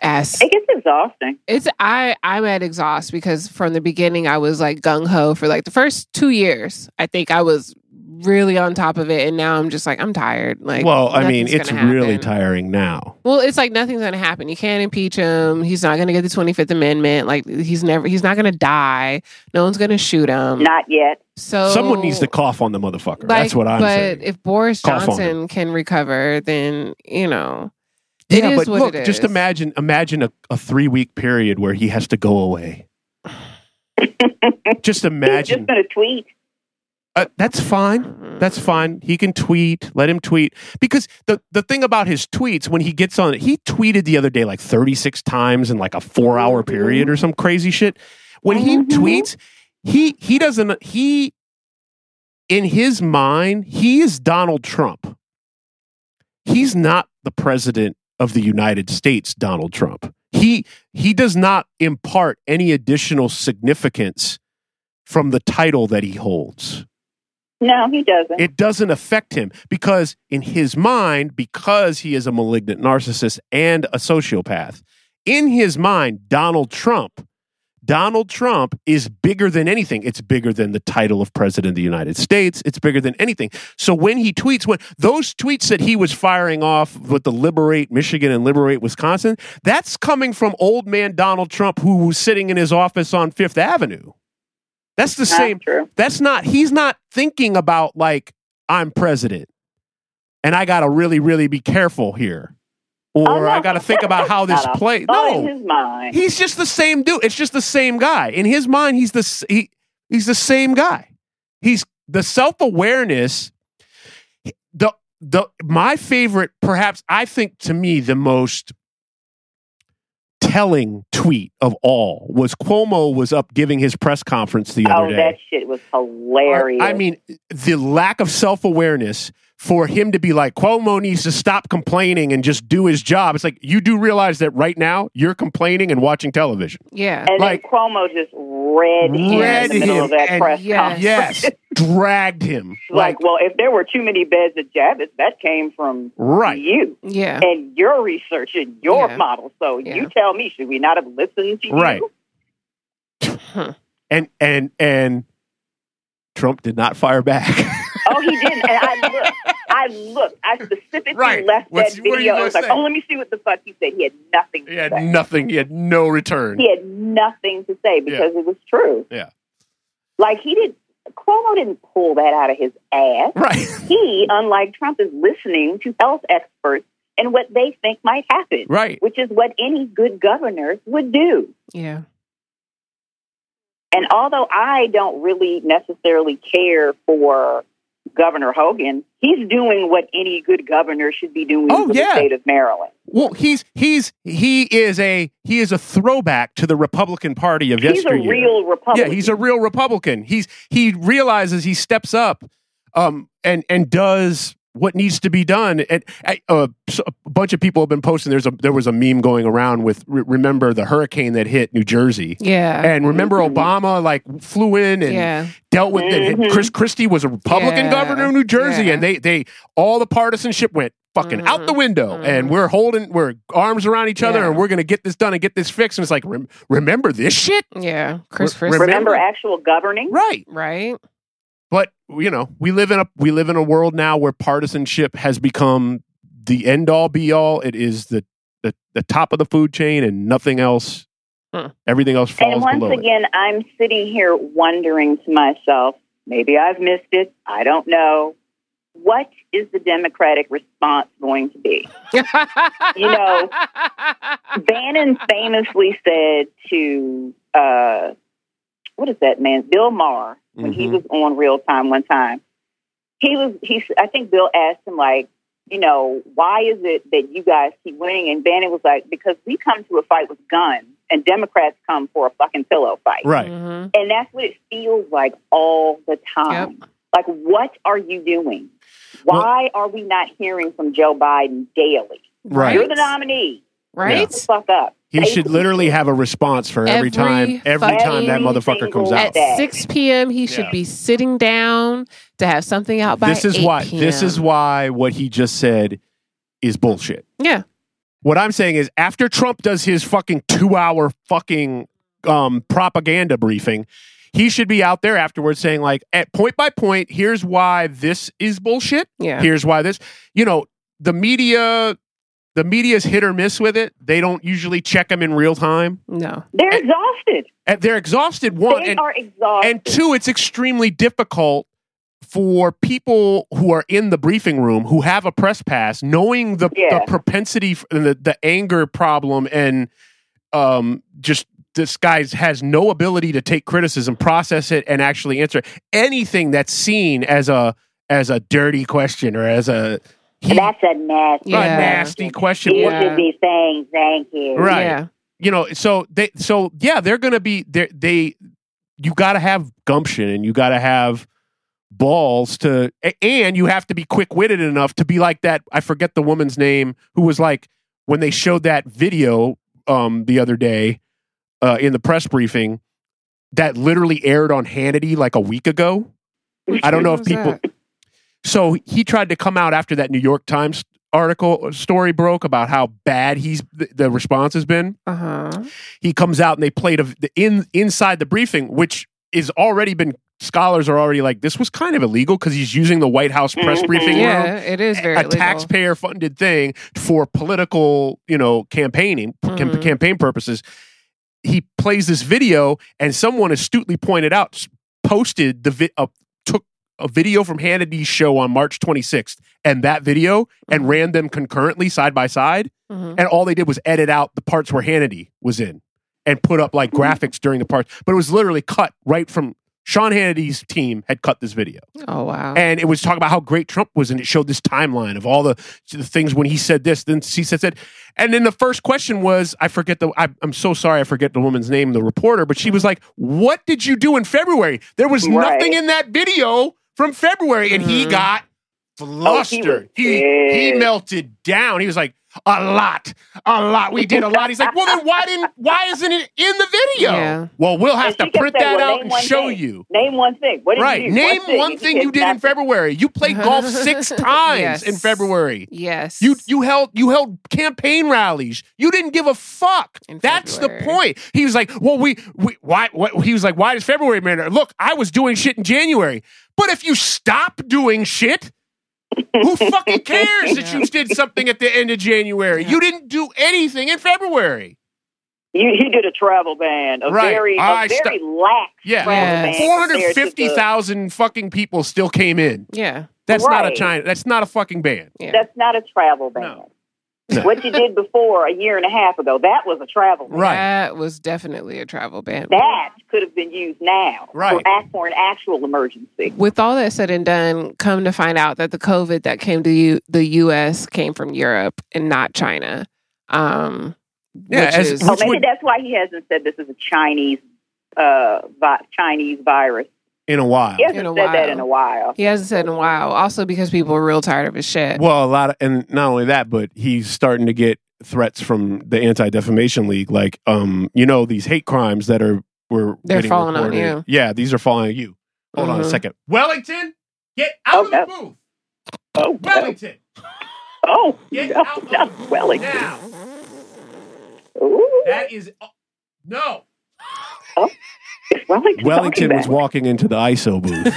ask It gets exhausting. it's I I'm at exhaust because from the beginning I was like gung ho for like the first two years. I think I was really on top of it, and now I'm just like I'm tired. Like, well, I mean, it's really tiring now. Well, it's like nothing's gonna happen. You can't impeach him. He's not gonna get the Twenty Fifth Amendment. Like he's never. He's not gonna die. No one's gonna shoot him. Not yet. so Someone needs to cough on the motherfucker. like, That's what I'm but saying. But if Boris Cough Johnson can recover, then you know. It yeah, is but what look, it just imagine imagine a, a three week period where he has to go away. just imagine. He's imagine. just going to tweet. Uh, that's fine. Mhm. That's fine. He can tweet. Let him tweet. Because the, the thing about his tweets, when he gets on it, he tweeted the other day like 36 times in like a four hour Mm-hmm. period or some crazy shit. When he Mhm. tweets, he he doesn't he in his mind, he is Donald Trump. He's not the president of the United States, Donald Trump. He he does not impart any additional significance from the title that he holds No, he doesn't. it doesn't affect him because in his mind because he is a malignant narcissist and a sociopath in his mind donald trump donald trump is bigger than anything. It's bigger than the title of president of the united states. It's bigger than anything. So when he tweets when those tweets that he was firing off with the liberate michigan and liberate wisconsin that's coming from old man donald trump who was sitting in his office on fifth avenue. That's the That's same true. that's not he's not thinking about like i'm president and i gotta really really be careful here Oh, or Oh, no. i gotta think about how this Not a plays in no his mind. he's just the same dude it's just the same guy in his mind he's the he, he's the same guy he's the self-awareness the the my favorite perhaps i think to me the most telling tweet of all was Cuomo was up giving his press conference the other oh, day. that shit was hilarious. I mean, the lack of self awareness for him to be like, Cuomo needs to stop complaining and just do his job. It's like, you do realize that right now you're complaining and watching television. Yeah. and like- then Cuomo just read him Read in the middle him of that and- press Yes. conference. Yes, dragged him. like, well, if there were too many beds at Javits, that came from right. you Yeah. and your research and your Yeah. model. So Yeah. you tell me, should we not have listened to Right. you? Huh. And, and, and Trump did not fire back. Oh, he didn't. And I looked. I specifically Right. left What's- that what video. I gonna was like, oh, let me see what the fuck he said. He had nothing to he had say. nothing. He had no return. He had nothing to say because it was true. Yeah. Like he didn't. Cuomo didn't pull that out of his ass. Right. He, unlike Trump, is listening to health experts and what they think might happen, Right. which is what any good governor would do. Yeah. And although I don't really necessarily care for Governor Hogan, he's doing what any good governor should be doing Oh, for yeah. the state of Maryland. Well, he's he's he is a he is a throwback to the Republican Party of He's a yesteryear. real Republican. Yeah, he's a real Republican. He's he realizes he steps up, um, and and does what needs to be done. And uh, a bunch of people have been posting. There's a there was a meme going around with re- remember the hurricane that hit New Jersey. Yeah. And remember, Mhm. Obama like flew in and yeah. dealt with it. And Mhm. Chris Christie was a Republican Yeah. governor of New Jersey, Yeah. and they they all the partisanship went fucking out the Mhm. window, and Mhm. we're holding we're arms around each other, Yeah. and we're gonna get this done and get this fixed. And it's like, rem- remember this shit, Yeah. Chris Re- remember- Remember actual governing? right? Right. But you know, we live in a we live in a world now where partisanship has become the end all be all. It is the the, the top of the food chain and nothing else. Hmm. Everything else falls And once below it. again, I'm sitting here wondering to myself, maybe I've missed it. I don't know. What is the Democratic response going to be? You know, Bannon famously said to, uh, what is that man? Bill Maher, when he Mhm. was on Real Time one time. He was, he, I think Bill asked him, like, you know, why is it that you guys keep winning? And Bannon was like, because we come to a fight with guns and Democrats come for a fucking pillow fight. Right. Mhm. And that's what it feels like all the time. Like, what are you doing? Why are we not hearing from Joe Biden daily? Right. You're the nominee. Right? Shut the fuck up. He Say should literally shit. have a response for every, Every time every time that motherfucker comes out. day. At 6 p.m., he should Yeah. be sitting down to have something out by This is 8 why p.m. this is why what he just said is bullshit. Yeah. What I'm saying is after Trump does his fucking 2-hour fucking um propaganda briefing, he should be out there afterwards saying like at point by point, here's why this is bullshit. Yeah. Here's why this. You know, the media the media's hit or miss with it. They don't usually check them in real time. No. They're exhausted. And they're exhausted one they and are exhausted. and two, it's extremely difficult for people who are in the briefing room who have a press pass, knowing the, Yeah. the propensity f- and the, the anger problem and um, just this guy has no ability to take criticism, process it, and actually answer anything that's seen as a as a dirty question or as a he, That's a nasty, a Yeah. nasty question. You Yeah. should be saying thank you. Right. Yeah. you know so they so yeah they're gonna be they they you gotta have gumption and you gotta have balls to and you have to be quick-witted enough to be like that i forget the woman's name who was like when they showed that video um the other day uh in the press briefing that literally aired on hannity like a week ago i don't know if people that? So he tried to come out after that new york times article uh, story broke about how bad he's the, the response has been Uh-huh. he comes out and they played a, the in inside the briefing, which is already been scholars are already like this was kind of illegal because he's using the White House press Mhm. briefing Yeah, room, it is very a illegal. taxpayer funded thing for political, you know, campaigning cam- Mhm. campaign purposes. He plays this video, and someone astutely pointed out, posted the vi- took a video from Hannity's show on March 26th, and that video, and ran them concurrently side by side Mhm. and all they did was edit out the parts where Hannity was in and put up like graphics during the parts. But it was literally cut right from Sean Hannity's team had cut this video, Oh wow. and it was talking about how great Trump was, and it showed this timeline of all the, the things when he said this, then he said that, and then the first question was, I forget the, I, I'm so sorry, I forget the woman's name, the reporter, but she was like, "What did you do in February? There was Right. nothing in that video from February," and he Mhm. got flustered. he he pissed. melted down. He was like, a lot, a lot. We did a lot. He's like, well, then why didn't? Why isn't it in the video? Yeah. Well, we'll have And to print saying, that well, out and show thing. you. Name one thing. What did Right. you do? Name thing. one thing you did in. February. You played golf six times Yes. in February. yes. You you held you held campaign rallies. You didn't give a fuck. In That's February. the point. He was like, "Well, we we why what?" He was like, "Why does February matter?" Look, I was doing shit in January, but if you stop doing shit, who fucking cares that you did something at the end of January? Yeah. You didn't do anything in February. You, he did a travel ban, a Right. very, I a very sta- lax Yeah, travel Yes. ban. four compared hundred to fifty the- fucking people still came in. Yeah. That's not a China. That's not a fucking ban. Yeah. That's not a travel ban. No. No. What you did before a year and a half ago, that was a travel ban. Right. That was definitely a travel ban. That could have been used now Right. for, act for an actual emergency. With all that said and done, come to find out that the COVID that came to U- the U.S. came from Europe and not China. Um, Yeah, which as- is, Oh, Which maybe would- that's why he hasn't said this is a Chinese uh, vi- Chinese virus. In a while. He hasn't In a said that in a while. he hasn't said in a while. Also because people are real tired of his shit. Well, a lot of, and not only that, but he's starting to get threats from the Anti Defamation League, like, um, you know, these hate crimes that are were They're getting falling on you. Yeah, these are falling on you. Hold on a Mhm. second, Wellington, get out Oh, of the booth. Oh. Wellington, oh, get no, out of not the Wellington. now. Ooh. That is uh, no. Oh. Is Wellington, Wellington was walking into the ISO booth.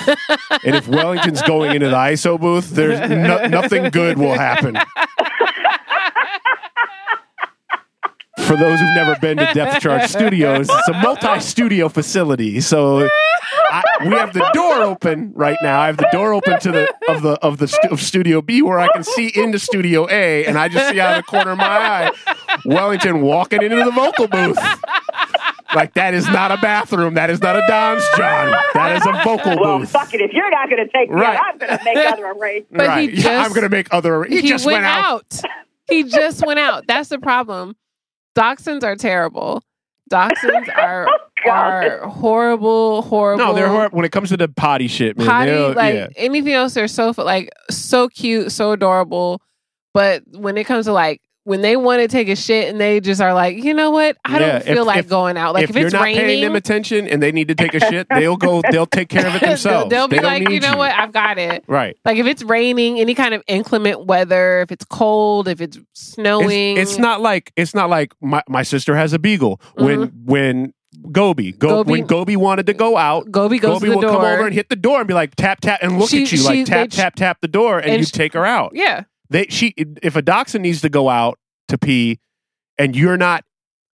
and if Wellington's going into the ISO booth, there's no, nothing good will happen. For those who've never been to Depth Charge Studios, it's a multi-studio facility. So I, we have the door open right now. I have the door open to the of the of the stu- of Studio B where I can see into Studio A, and I just see out of the corner of my eye Wellington walking into the vocal booth. Like that is not a bathroom. That is not a Don's John. That is a vocal Well, booth. fuck it. If you're not going to take me Right. out, I'm going to make other arrangements. But right. Yeah, just- I'm gonna make other. Arrangements. He, just went, out. He just went out. That's the problem. Dachshunds are terrible. Dachshunds oh, are Oh, are horrible, horrible. No, they're hor- when it comes to the potty shit, man. potty. Like yeah. anything else, they're so like so cute, so adorable. But when it comes to like when they want to take a shit and they just are like, you know what? I Yeah, don't if- feel like if- going out. Like if, if, you're it's not raining, paying them attention and they need to take a shit, they'll go. They'll take care of it themselves. they'll be They like, you know what? I've got it. Right. Like if it's raining, any kind of inclement weather, if it's cold, if it's snowing, It's, it's not like it's not like my, my sister has a beagle. When when Gobi, go, Mm-hmm. Gobi- when Gobi wanted to go out, Gobi goes Gobi to the will door. come over and hit the door and be like tap tap and look She- at you she- like tap tap tap the door and, and you she- take her out. yeah. They she if a dachshund needs to go out to pee and you're not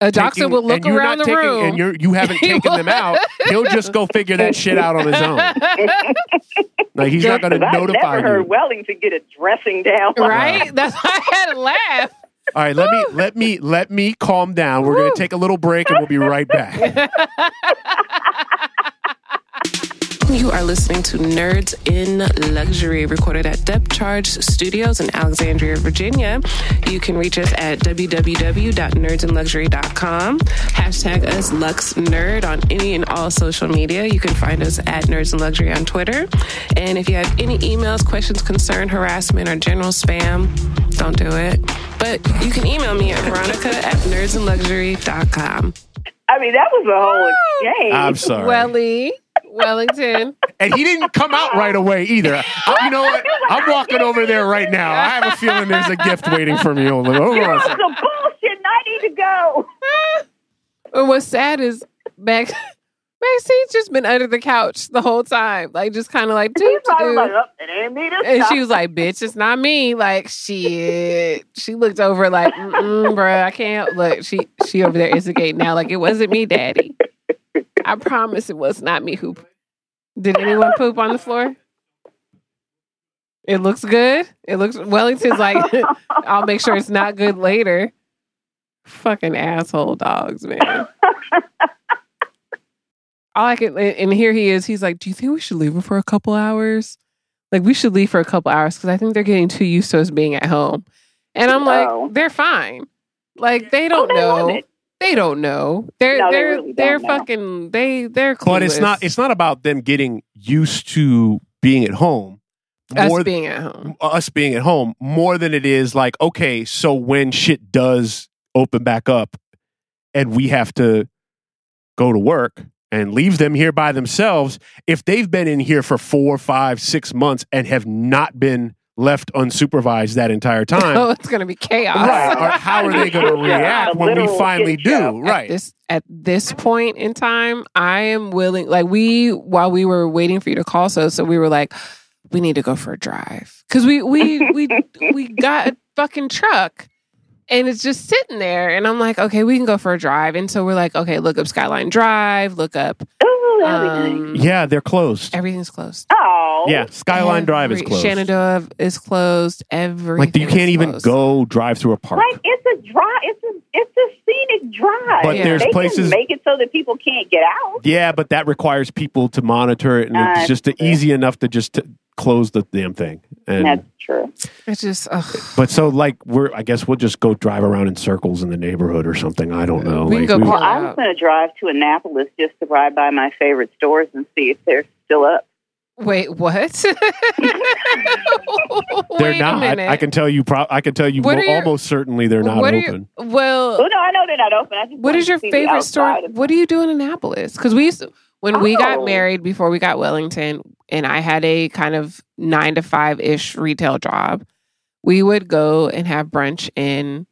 A doctor taking- will look and you're around not the taking, room. and you're you haven't taken them out, he'll just go figure that shit out on his own. Like he's not going to I've notify never heard you. Wellington get a dressing down. right? That's why I had to laugh. All right, let me let me let me calm down. We're going to take a little break and we'll be right back. You are listening to Nerds in Luxury, recorded at Depth Charge Studios in Alexandria, Virginia. You can reach us at www.nerdsinluxury.com. Hashtag us LuxNerd on any and all social media. You can find us at Nerds in Luxury on Twitter. And if you have any emails, questions, concern, harassment, or general spam, don't do it. But you can email me at veronica at nerdsinluxury.com. I mean, that was a whole exchange. I'm sorry. Welly, Wellington. and he didn't come out right away either. I- you know what? I'm walking over there right now. I have a feeling there's a gift waiting for me over, over That on was some bullshit. I need to go. And what's sad is Max Maxine's just been under the couch the whole time, like just kind of like doo like, oh, it ain't me this And time. she was like, "Bitch, it's not me." Like shit. She looked over like, "Bruh, I can't." Look, she she over there instigating now. Like it wasn't me, Daddy. I promise it was not me who. Did anyone poop on the floor? It looks good. It looks Wellington's like, I'll make sure it's not good later. Fucking asshole dogs, man. All I can, and here he is. He's like, "Do you think we should leave him for a couple hours? Like, we should leave for a couple hours because I think they're getting too used to us being at home." And I'm like, Oh. "They're fine. Like, they Oh, don't they know. They don't know. They're No, they they're really they're know. fucking they they're clueless. But it's not. It's not about them getting used to being at home. us being at home. Uh, us being at home more than it is like okay so when shit does open back up and we have to go to work and leave them here by themselves if they've been in here for four five six months and have not been left unsupervised that entire time Oh, it's gonna be chaos. right or how are they going to react when we finally shit show. do At right this at this point in time, I am willing. Like we, while we were waiting for you to call, so so we were like, we need to go for a drive because we we we we got a fucking truck. And it's just sitting there, and I'm like, okay, we can go for a drive. And so we're like, okay, look up Skyline Drive, look up. Oh, that'd nice. Um, yeah they're closed everything's closed. Oh. yeah skyline drive is closed Shenandoah is closed. Everything. like you can't even go drive through a park Like it's a drive. It's a it's a scenic drive. But Yeah. there's they places can make it so that people can't get out. Yeah, but that requires people to monitor it, and Uh, it's just true. easy enough to just t- close the damn thing. And That's true. It's just. ugh. but so like we're, I guess we'll just go drive around in circles in the neighborhood or something. I don't know. We can Like, go we- Well, I was going to drive to Annapolis just to ride by my favorite stores and see if they're still up. Wait, what? they're Wait a not. minute. I can tell you. Pro- I can tell you What mo- are your- almost certainly they're not what open. Your, well, Well, no, I know they're not open. I just what wanted is to your see the favorite store? outside of- What do you do in Annapolis? Because we used to, when we got Oh. married before we got Wellington, and I had a kind of nine to five ish retail job. We would go and have brunch in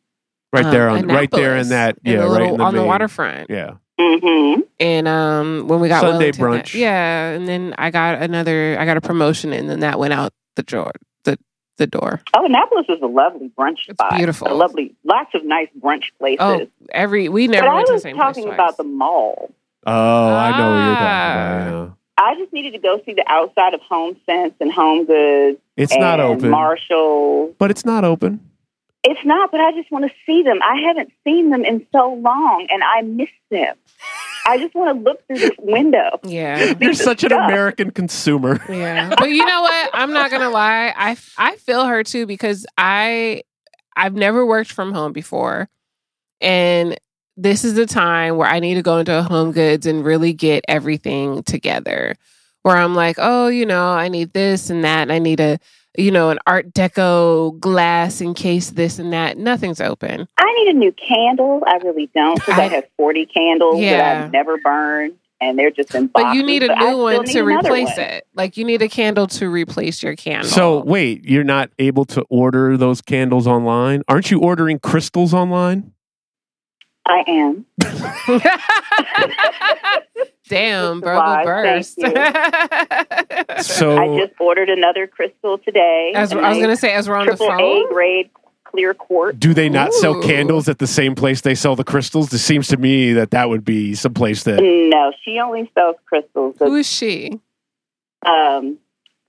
right um, there on right there in Annapolis, that in yeah the right little- in the on the waterfront. Yeah, Mm-hmm. And um, when we got Sunday Wellington, that- brunch. yeah, and then I got another. I got a promotion, and then that went out the door. The the door. Oh, Annapolis is a lovely brunch It's spot. beautiful. A lovely, lots of nice brunch places. Oh, every we but never I went to the was same place talking twice. about the mall. Oh, I know what you're Ah. talking about. Yeah. I just needed to go see the outside of Home Sense and Home Goods It's and not open, Marshall. but it's not open. It's not, but I just want to see them. I haven't seen them in so long, and I miss them. I just want to look through this window. Yeah. You're the such an. American consumer. Yeah. But you know what? I'm not gonna lie. I I feel her too because I I've never worked from home before. And this is the time where I need to go into Home Goods and really get everything together. Where I'm like, oh, you know, I need this and that, and I need a, you know, an Art Deco glass in case this and that. Nothing's open. I need a new candle. I really don't because I, I- have 40 candles Yeah. that I've never burned, and they're just in But you need a new one to replace one. it. Like you need a candle to replace your candle. So wait, you're not able to order those candles online? Aren't you ordering crystals online? I am. Damn, Mr. bro, Wise, burst. So I just ordered another crystal today. as a I was gonna say, as we're on the triple A grade clear quartz. do they not sell candles at the same place they sell the crystals? It seems to me that that would be someplace that No, she only sells crystals. Who is she? um,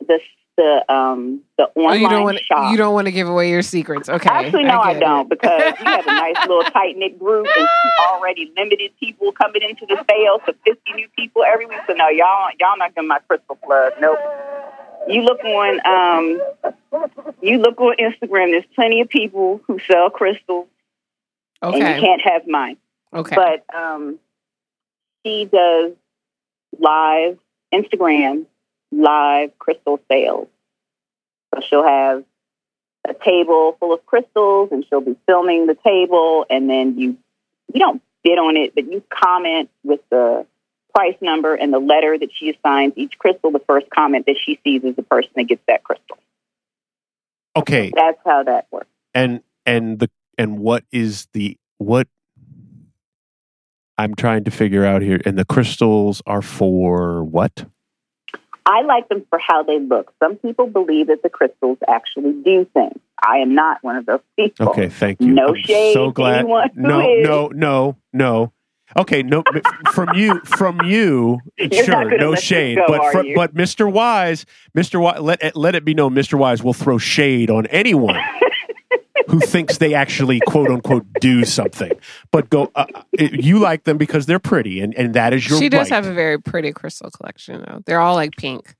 the the um the Oh, online you don't want shop. you don't want to give away your secrets. Okay, Actually, no, I, get don't it. because we have a nice little tight knit group and already limited people coming into the sale to fifty new people every week. So no, y'all y'all not getting my crystal plug. Nope. You look on um, you look on Instagram. There's plenty of people who sell crystals, and you can't have mine. okay. But um, she does live Instagram live crystal sales. So she'll have a table full of crystals, and she'll be filming the table, and then you you don't bid on it, but you comment with the price number and the letter that she assigns each crystal. The first comment that she sees is the person that gets that crystal. okay, That's how that works. and and the and what is the what I'm trying to figure out here and the crystals are for what? I like them for how they look. Some people believe that the crystals actually do things. I am not one of those people. Okay, thank you. No I'm shade So glad. No, is. no, no, no. Okay, no. from you, from you, You're sure, no shade. go, but are fr- but Mr. Wise, Mr. Wise, let let it be known, Mr. Wise will throw shade on anyone who thinks they actually quote unquote do something. But go, uh, uh, you like them because they're pretty, and and that is your. she does right. have a very pretty crystal collection, though. They're all like pink.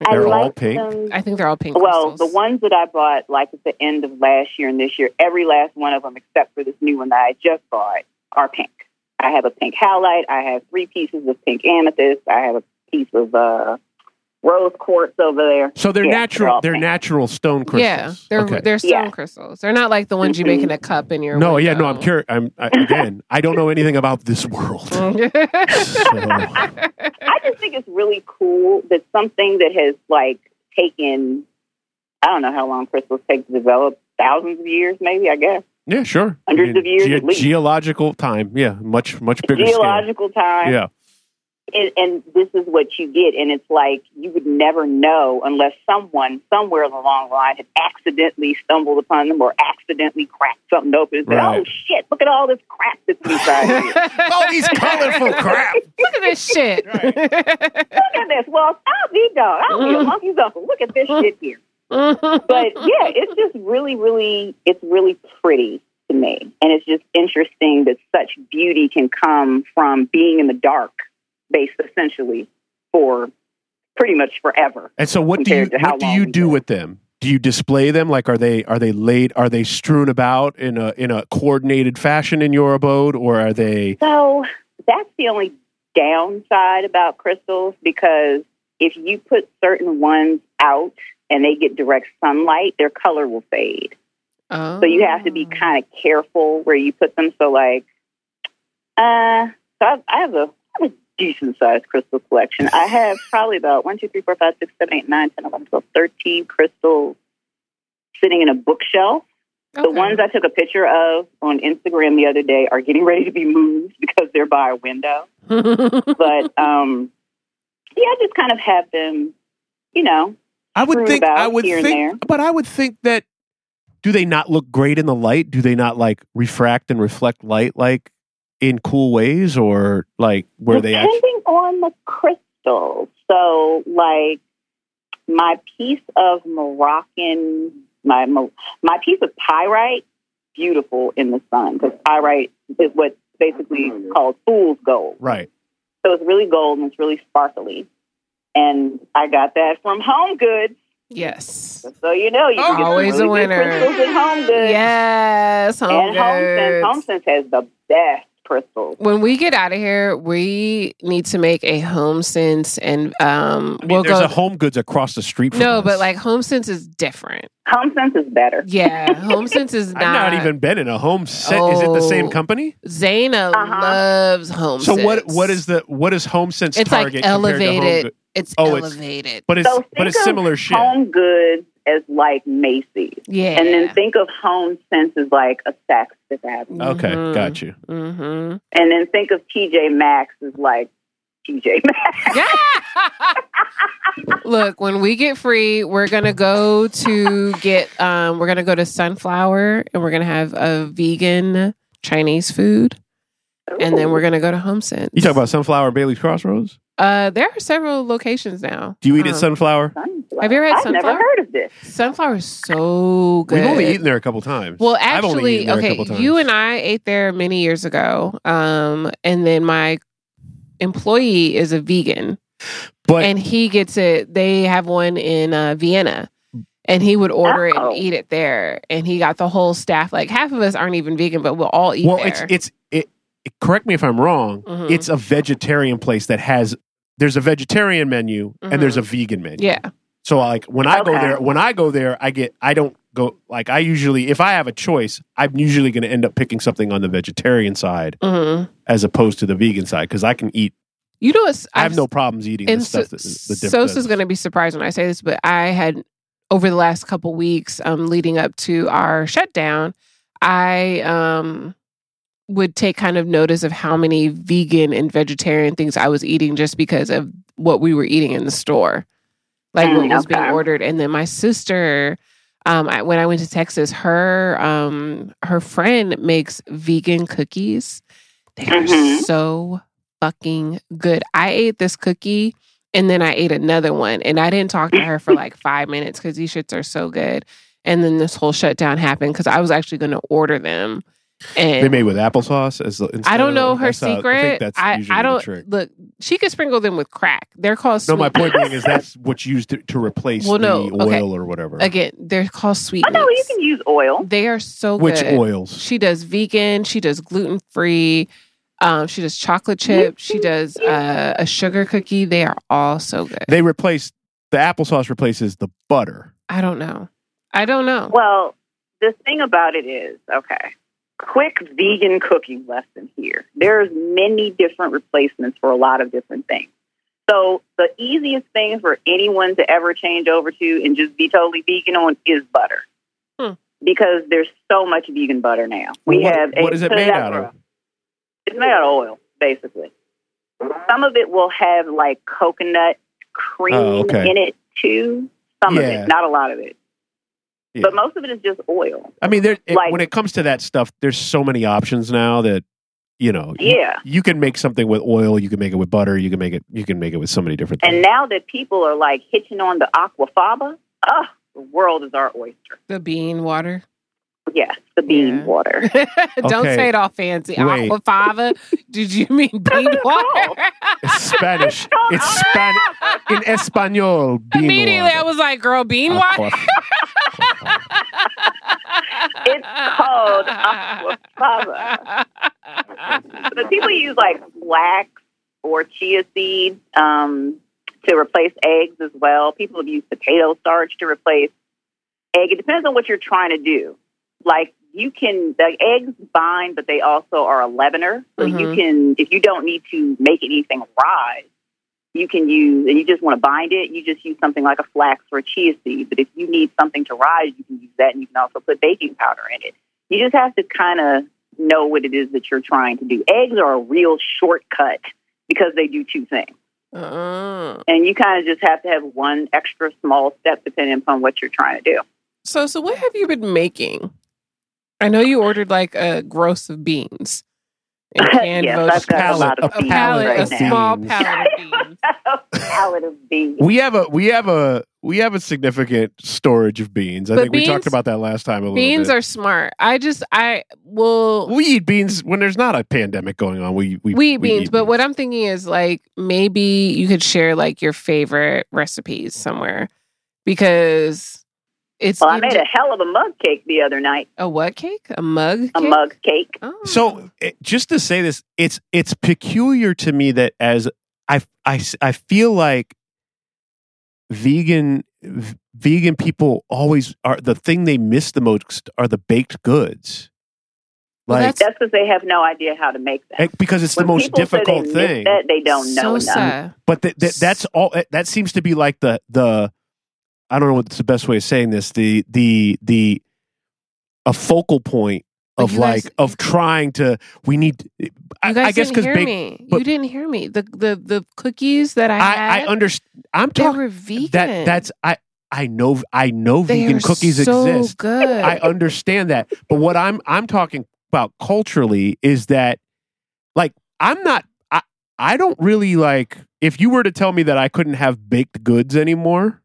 They're all like pink? them. I think they're all pink. Well, crystals. the ones that I bought, like at the end of last year and this year, every last one of them, except for this new one that I just bought, are pink. I have a pink halite. I have three pieces of pink amethyst. I have a piece of uh, rose quartz over there. So they're Yeah, they're natural. They're natural stone crystals. yeah, they're okay. they're stone Yeah. crystals. They're not like the ones you make in a cup in your. no, yeah, no. I'm curious. I'm I, again. I don't know anything about this world. So- I just think it's really cool that something that has like taken, I don't know how long crystals take to develop, thousands of years, maybe. I guess Yeah, sure. Hundreds of years at least. Geological time. Yeah, much much bigger scale. geological time. Yeah. And, and this is what you get. And it's like you would never know unless someone somewhere along the line had accidentally stumbled upon them or accidentally cracked something open and said Right. oh shit look at all this crap that's inside here. All these colorful crap. Look at this shit. look at this. Well i'll be dog. I'll be a monkey's uncle look at this shit here. But yeah it's just really really it's really pretty to me. And it's just interesting that such beauty can come from being in the dark based essentially for pretty much forever And so, what do you Compared to how what do you do live. with them? Do you display them? Like, are they are they laid? Are they strewn about in a in a coordinated fashion in your abode, or are they? So that's the only downside about crystals because if you put certain ones out and they get direct sunlight, their color will fade. Oh. So you have to be kind of careful where you put them. So like, uh, so I, I have a, I have a decent sized crystal collection. I have probably about one, two, three, four, five, six, seven, eight, nine, ten, eleven, twelve, thirteen crystals sitting in a bookshelf. The ones I took a picture of on Instagram the other day are getting ready to be moved because they're by a window. But um, yeah, I just kind of have them, you know, I would think. I would think. But I would think that. Do they not look great in the light? Do they not like refract and reflect light like in cool ways, or like where they depending actually? on the crystals. So, like my piece of Moroccan, my my piece of pyrite, beautiful in the sun because pyrite is what's basically called fool's gold. Right. So it's really gold and it's really sparkly. And I got that from Home Goods. yes. So you know, you can get Always a really good winner. crystals at Home Goods. Yes. Home and HomeSense. Goods. HomeSense has the best crystals. When we get out of here, we need to make a home sense and um I mean, we'll there's go a Home Goods across the street. From No, us. but like home sense is different. Home sense is better. Yeah, home sense is I've not, not even been in a home set. Is it the same Oh. company? Zaina Uh-huh. loves home So sense. what? What is the what is Home Sense It's like target to Home elevated. It's Oh, it's- elevated. But it's So but it's similar shit. Home Goods as like Macy's. yeah. And then think of Home Sense as like a Saks Fifth Avenue. Okay, Mhm. got you. Mm-hmm. And then think of TJ Maxx as like TJ Maxx. Look, when we get free, we're gonna go to get um we're gonna go to Sunflower and we're gonna have a vegan Chinese food. And then we're gonna go to Home Sense. You talk about Sunflower and Bailey's Crossroads? Uh there are several locations now. Do you eat at Um, Sunflower? Sunflower. Have you ever had I've sunflower? never heard of this. Sunflower is so good. We've only eaten there a couple times. Well, I've only actually, eaten there okay, couple times. you and I ate there many years ago. Um, and then my employee is a vegan, but and he gets it. They have one in uh, Vienna, and he would order it Oh. and eat it there. And he got the whole staff. Like half of us aren't even vegan, but we'll all eat well, there. it's it's it, it- Correct me if I'm wrong. Mhm. It's a vegetarian place that has. There's a vegetarian menu and there's a vegan menu. yeah, So like when I go there, when I go there, I get I don't go like I usually if I have a choice, I'm usually going to end up picking something on the vegetarian side hmm as opposed to the vegan side because I can eat. you know what's I have no problems eating and the stuff so, dip Sosa's going to be surprised when I say this, but I had over the last couple weeks, um, leading up to our shutdown, I um would take kind of notice of how many vegan and vegetarian things I was eating just because of what we were eating in the store, like what Mm, was being ordered. And then my sister, um, I, when I went to Texas, her um her friend makes vegan cookies. They are Mhm. so fucking good. I ate this cookie and then I ate another one and I didn't talk to her for like five minutes because these shits are so good. And then this whole shutdown happened because I was actually going to order them. And They made with applesauce as the, I don't of- know her that's how- secret. I think that's I, usually I don't trick. look. She could sprinkle them with crack. They're called No, sweet. my point being is that's what's used to, to replace Well, no, the oil okay. or whatever. Again, they're called sweet. I know you can use oil. They are so good. Which good. oils? She does vegan. She does gluten free. Um, she does chocolate chip. She does uh, a sugar cookie. They are all so good. They replace the applesauce replaces the butter. I don't know. I don't know. Well, the thing about it is, okay, quick vegan cooking lesson here. There's many different replacements for a lot of different things. So the easiest thing for anyone to ever change over to and just be totally vegan on is butter. Hmm. Because there's so much vegan butter now. We What- have what is it made out of? It's made out of oil, basically. Some of it will have like coconut cream Oh, okay. in it too. Some of it, not a lot of it. Yeah. But most of it is just oil. I mean, there Like- when it comes to that stuff, there's so many options now that you know. you- Yeah. You, can make something with oil. You can make it with butter. You can make it. You can make it with so many different things. And now that people are like hitching on the aquafaba, oh, the world is our oyster. The bean water. Yes, the bean Yeah. water. don't Okay. say it all fancy. Wait. Aquafaba. Did you mean bean water? It's Spanish. It's Spanish in Espanol. Bean Immediately, water. I was like, "Girl, bean water." It's called aquafaba. But people use like flax or chia seeds um, to replace eggs as well. People have used potato starch to replace egg. It depends on what you're trying to do. Like you can, the eggs bind, but they also are a leavener. So you Mhm. can, if you don't need to make anything rise, you can use, and you just want to bind it, you just use something like a flax or a chia seed. But if you need something to rise, you can use that, and you can also put baking powder in it. You just have to kind of know what it is that you're trying to do. Eggs are a real shortcut because they do two things. Uh-uh. And you kind of just have to have one extra small step depending upon what you're trying to do. So, so what have you been making? I know you ordered like a gross of beans. And canned Yes, I've got a pallet- lot of a a beans pallet, right a now. small Beans. pallet of beans. Pallet of beans. We have a we have a we have a significant storage of beans. I But think we talked about that last time a little Beans bit. are smart. I just, I will. we eat beans when there's not a pandemic going on. We we, we eat beans, but what I'm thinking is like maybe you could share like your favorite recipes somewhere because it's Well, I you made a hell of a mug cake the other night. a what cake? A mug? A mug cake. Oh. So it, just to say this, it's it's peculiar to me that as I I I feel like vegan v- vegan people always are the thing they miss the most are the baked goods. Like that's- That's because they have no idea how to make them. eh, because it's When the most people say difficult they miss thing. That, they don't know so enough. sad. but th- th- that's all eh, that seems to be like the the I don't know what's the best way of saying this the the the a focal point of guys- like of trying to we need I, You guys I guess didn't because hear baked me. but- you didn't hear me. The the the cookies that I I, I understand. I'm talking vegan. that that's I I know I know they vegan cookies so exist. Good. I understand that, but what I'm I'm talking about culturally is that like I'm not I I don't really like if you were to tell me that I couldn't have baked goods anymore.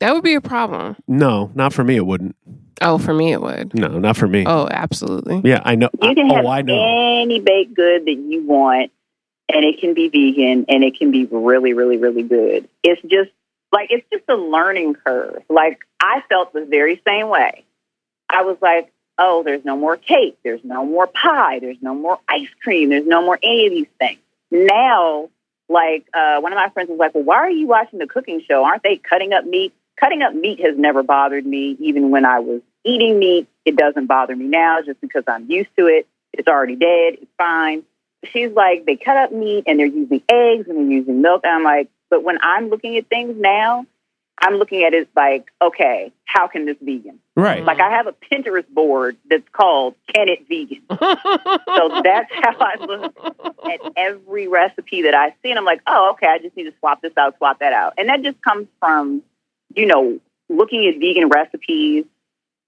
That would be a problem. No, not for me. It wouldn't. Oh, for me it would. No, not for me. Oh, absolutely. Yeah, I know. You can I, have oh, I know. any baked good that you want, and it can be vegan, and it can be really, really, really good. It's just like it's just a learning curve. Like I felt the very same way. I was like, oh, there's no more cake, there's no more pie, there's no more ice cream, there's no more any of these things. Now, like uh, one of my friends was like, well, why are you watching the cooking show? Aren't they cutting up meat? Cutting up meat has never bothered me, even when I was eating meat. It doesn't bother me now just because I'm used to it. It's already dead. It's fine. She's like, they cut up meat and they're using eggs and they're using milk. And I'm like, but when I'm looking at things now, I'm looking at it like, okay, how can this vegan? Right. Like I have a Pinterest board that's called Can It Vegan? So that's how I look at every recipe that I see. And I'm like, oh, okay, I just need to swap this out, swap that out. And that just comes from, you know, looking at vegan recipes,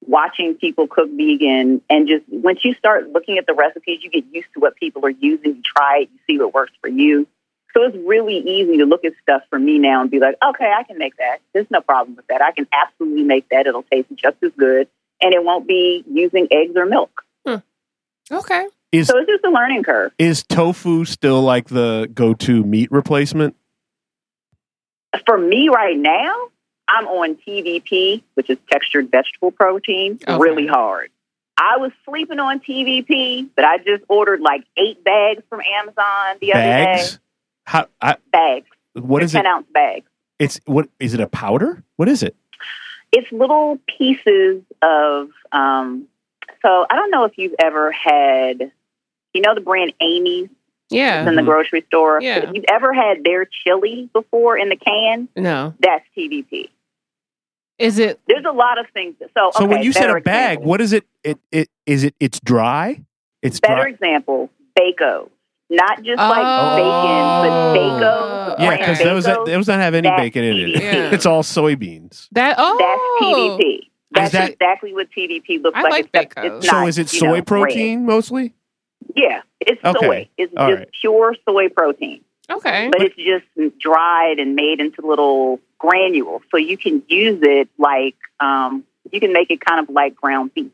watching people cook vegan, and just once you start looking at the recipes, you get used to what people are using. You try it, you see what works for you. So it's really easy to look at stuff for me now and be like, okay, I can make that. There's no problem with that. I can absolutely make that. It'll taste just as good, and it won't be using eggs or milk. Hmm. okay. is So it's just a learning curve. is tofu still like the go to meat replacement? For me right now, I'm on TVP, which is textured vegetable protein, Okay. really hard. I was sleeping on TVP, but I just ordered like eight bags from Amazon the other day. Bags. How? I, Bags. what is it? 10 ounce bags. It's what is it? A powder? What is it? It's little pieces of, um, so I don't know if you've ever had, you know, the brand Amy's Yeah. in the Mhm. grocery store. Yeah. If you've ever had their chili before in the can, No. that's TVP. Is it? There's a lot of things. So, So when you said a bag, example. what is it? It it is it? It's dry. It's Better dry. example, Bako. Not just like Oh. bacon, but Bako. Yeah, because those Bako, those don't have any bacon in it. Yeah. it's all soybeans. That oh That's TVP. That's that- exactly what TVP looks I like. like except Bako. it's So is it soy know, red. protein mostly? Yeah, it's Okay. soy. It's All just right. pure soy protein, Okay. but it's just dried and made into little granules. So you can use it like um, you can make it kind of like ground beef.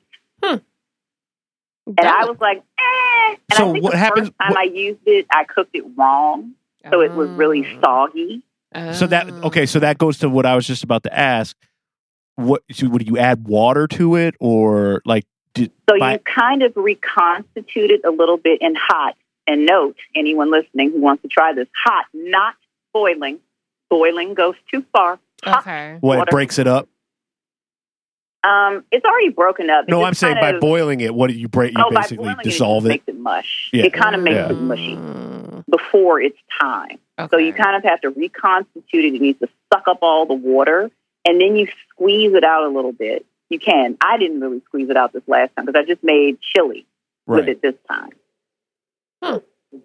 And I was like, eh. And So I think what the happens- first time what- I used it, I cooked it wrong, so it was really Oh. soggy. So that Oh. okay. So that goes to what I was just about to ask. What so would you add water to it or like? Did, So by- you kind of reconstitute it a little bit in hot. And note, anyone listening who wants to try this, hot, not boiling. Boiling goes too far. Hot. Okay. what it water. breaks it up? Um, it's already broken up. It No, I'm saying by of- boiling it. What do you break? You oh, by basically boiling dissolve it, it. makes it mush. Yeah. It kind of makes Yeah. it mushy. Before it's time. Okay. So you kind of have to reconstitute it. It needs to suck up all the water, and then you squeeze it out a little bit. You can. I didn't really squeeze it out this last time because I just made chili with it this time. Hmm.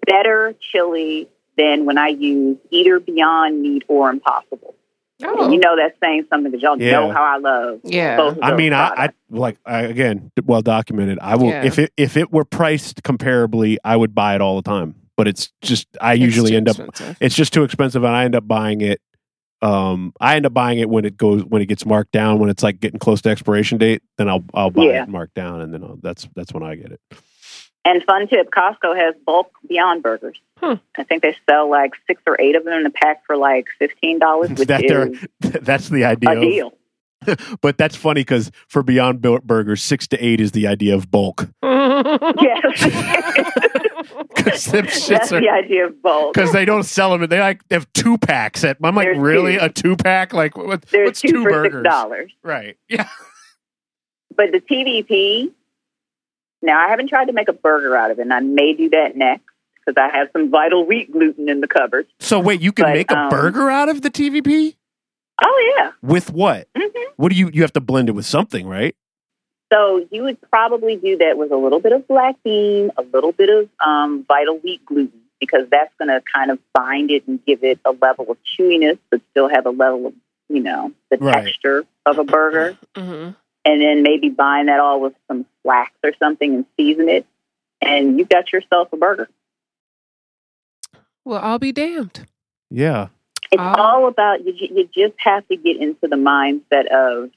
Better chili than when I use either Beyond Meat or Impossible. Oh. And you know that's saying something because y'all Yeah. know how I love yeah. both of I mean, I, I like I, again, well documented. I will Yeah. if it if it were priced comparably, I would buy it all the time. But it's just I It's usually too end up expensive. it's just too expensive, and I end up buying it. Um, I end up buying it when it goes when it gets marked down when it's like getting close to expiration date. Then I'll I'll buy Yeah. it marked down, and then I'll, that's that's when I get it. And fun tip, Costco has bulk Beyond Burgers. Hmm. I think they sell like six or eight of them in a pack for like fifteen dollars, which That that's the idea. a deal. but that's funny because for Beyond Burgers, six to eight is the idea of bulk. yes, Because that's are the idea of bulk. because they don't sell them. They like they have two packs. At I'm like, There's really two. a two pack? Like what, what's two, two burgers? dollars. Right? Yeah. But the TVP, now I haven't tried to make a burger out of it, and I may do that next because I have some vital wheat gluten in the cupboard. So wait, you can But, make a um, burger out of the TVP Oh yeah. with what? hmm What do you you have to blend it with something, right? So you would probably do that with a little bit of black bean, a little bit of um, vital wheat gluten, because that's going to kind of bind it and give it a level of chewiness, but still have a level of, you know, the Right. texture of a burger. Mhm. And then maybe bind that all with some flax or something and season it, and you've got yourself a burger. Well, I'll be damned. Yeah. It's Oh. all about you. You just have to get into the mindset of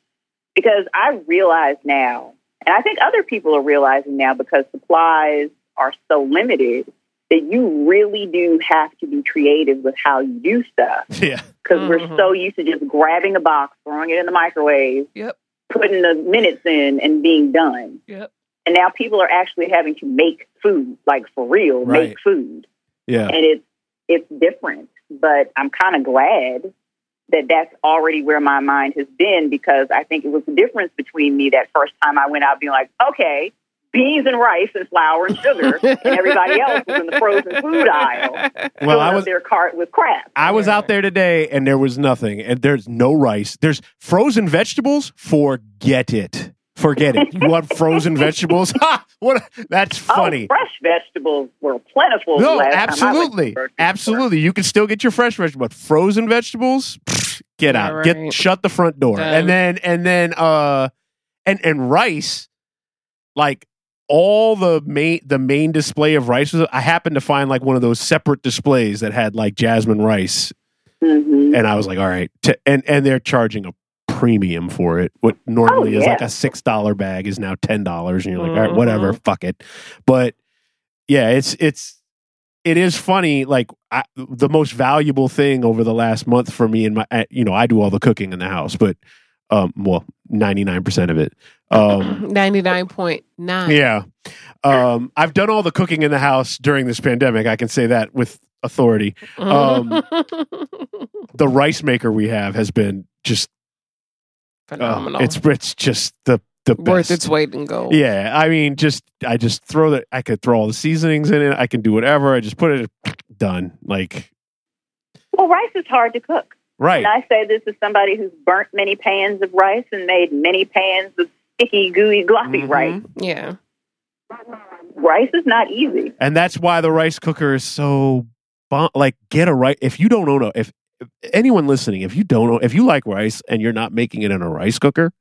because I realize now, and I think other people are realizing now because supplies are so limited that you really do have to be creative with how you do stuff Yeah. because we're Mhm. so used to just grabbing a box, throwing it in the microwave, Yep. Putting the minutes in, and being done. Yep. And now people are actually having to make food, like for real, Right. make food Yeah. and it's it's different. But I'm kind of glad that that's already where my mind has been because I think it was the difference between me that first time I went out being like, okay, beans and rice and flour and sugar, and everybody else was in the frozen food aisle, Well, I was their cart with crap. I was out there today and there was nothing. And there's no rice. There's frozen vegetables. Forget it. Forget it. You want frozen vegetables? Ha! What? That's funny. Oh, fresh vegetables were plentiful. No, last time I went to the absolutely, store. absolutely. You can still get your fresh vegetables, but frozen vegetables, pfft, get Yeah, out. right. Get shut the front door, Done. and then and then uh, and and rice, like all the main the main display of rice. Was, I happened to find like one of those separate displays that had like jasmine rice, Mhm. and I was like, all right, t- and and they're charging a premium for it. What normally Oh, is like a six dollar bag is now ten dollars, and you're like, all right, whatever, fuck it. But yeah, it's it's it is funny. Like I, the most valuable thing over the last month for me and my, you know, I do all the cooking in the house, but um, well, ninety nine percent of it. Um, Ninety nine point nine. yeah, um, I've done all the cooking in the house during this pandemic. I can say that with authority. Um, The rice maker we have has been just uh, phenomenal. it's it's just the the best. worth its weight in gold. Yeah, I mean, just I just throw the I could throw all the seasonings in it. I can do whatever. I just put it done. Like Well, rice is hard to cook. Right, And I say this as somebody who's burnt many pans of rice and made many pans of sticky, gooey, gloppy Mhm. rice. Yeah. Rice is not easy. and that's why the rice cooker is so bon- like get a rice. If you don't own a if, if anyone listening, if you don't own, if you like rice and you're not making it in a rice cooker,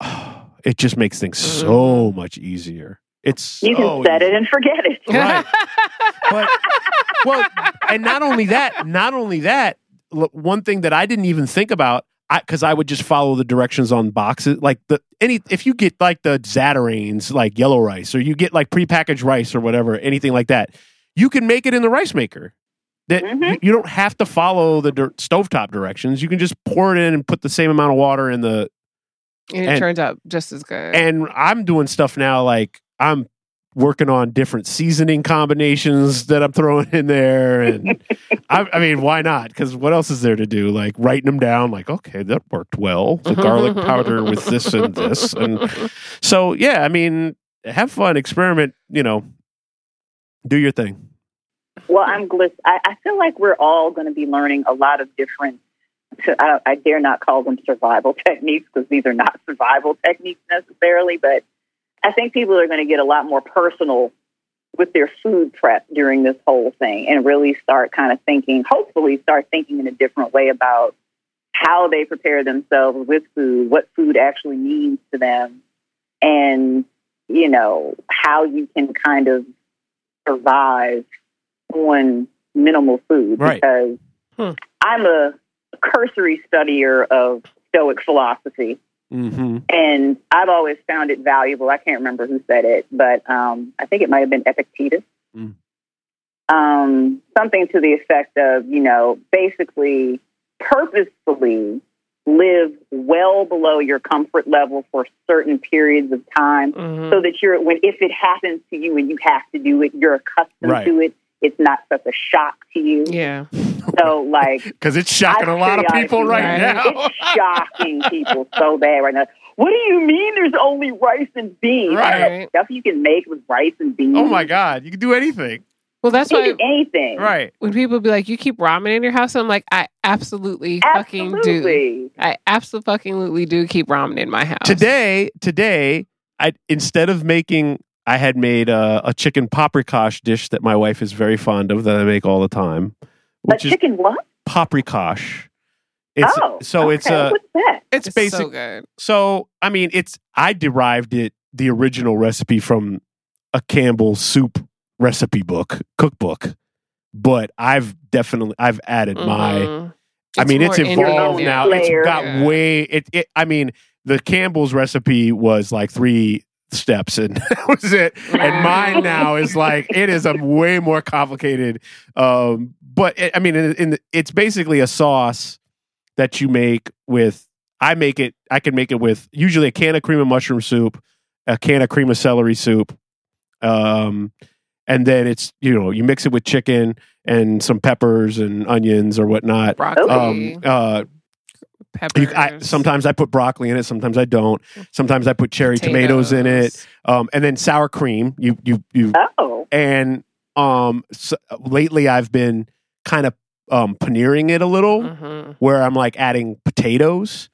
it just makes things so much easier. It's You can so set easy. it and forget it. Right. but well, and not only that, not only that, look, one thing that I didn't even think about, because I, would just follow the directions on boxes, like the any if you get like the Zatarain's like yellow rice, or you get like prepackaged rice or whatever, anything like that, you can make it in the rice maker. That Mhm. you, don't have to follow the dir- stovetop directions. You can just pour it in and put the same amount of water in the And it And- turns out just as good. and I'm doing stuff now like I'm working on different seasoning combinations that I'm throwing in there, and I, I mean, why not? Because what else is there to do? Like writing them down, like okay, that worked well. The mm-hmm, garlic mm-hmm, powder mm-hmm. with this and this, and so yeah, I mean, have fun, experiment. You know, do your thing. Well, I'm glis- I, I feel like we're all going to be learning a lot of different. I, I dare not call them survival techniques because these are not survival techniques necessarily, but I think people are going to get a lot more personal with their food prep during this whole thing and really start kind of thinking, hopefully, start thinking in a different way about how they prepare themselves with food, what food actually means to them, and, you know, how you can kind of survive on minimal food. Right. Because Hmm. I'm a cursory studier of Stoic philosophy. Mm-hmm. And I've always found it valuable. I can't remember who said it, but um, I think it might have been Epictetus. Mm. Um, something to the effect of, you know, basically purposefully live well below your comfort level for certain periods of time Mhm. so that you're, when if it happens to you and you have to do it, you're accustomed Right. to it. It's not such a shock to you. yeah. So, like, Because it's shocking a lot of people right periodically- now. It's shocking people so bad right now. What do you mean there's only rice and beans? Right. Stuff you can make with rice and beans. oh my God, you can do anything. Well, that's You why anything. Right. when people be like, "You keep ramen in your house," I'm like, "I absolutely, fucking do. I absolutely fucking do keep ramen in my house." Today, today, I instead of making, I had made a, a chicken paprikash dish that my wife is very fond of that I make all the time, A which is chicken what? paprikash. It's oh, so it's okay. a What's that? it's, it's basic. so good. So, I mean, it's I derived it the original recipe from a Campbell soup recipe book, cookbook. But I've definitely I've added my Mhm. I mean, it's evolved innovative. now. It's got Yeah. way it, it I mean, the Campbell's recipe was like 3 steps and that was it. And mine now is like it is a way more complicated um but it, I mean in, in the, it's basically a sauce that you make with I make it I can make it with usually a can of cream of mushroom soup, a can of cream of celery soup. Um and then it's you know you mix it with chicken and some peppers and onions or whatnot. broccoli, Um, uh, peppers. you, I, sometimes I put broccoli in it. Sometimes I don't. Sometimes I put cherry tomatoes in it. Um, and then sour cream. You you you. Oh, And um, so, lately I've been kind of um paneering it a little, Mhm. where I'm like adding potatoes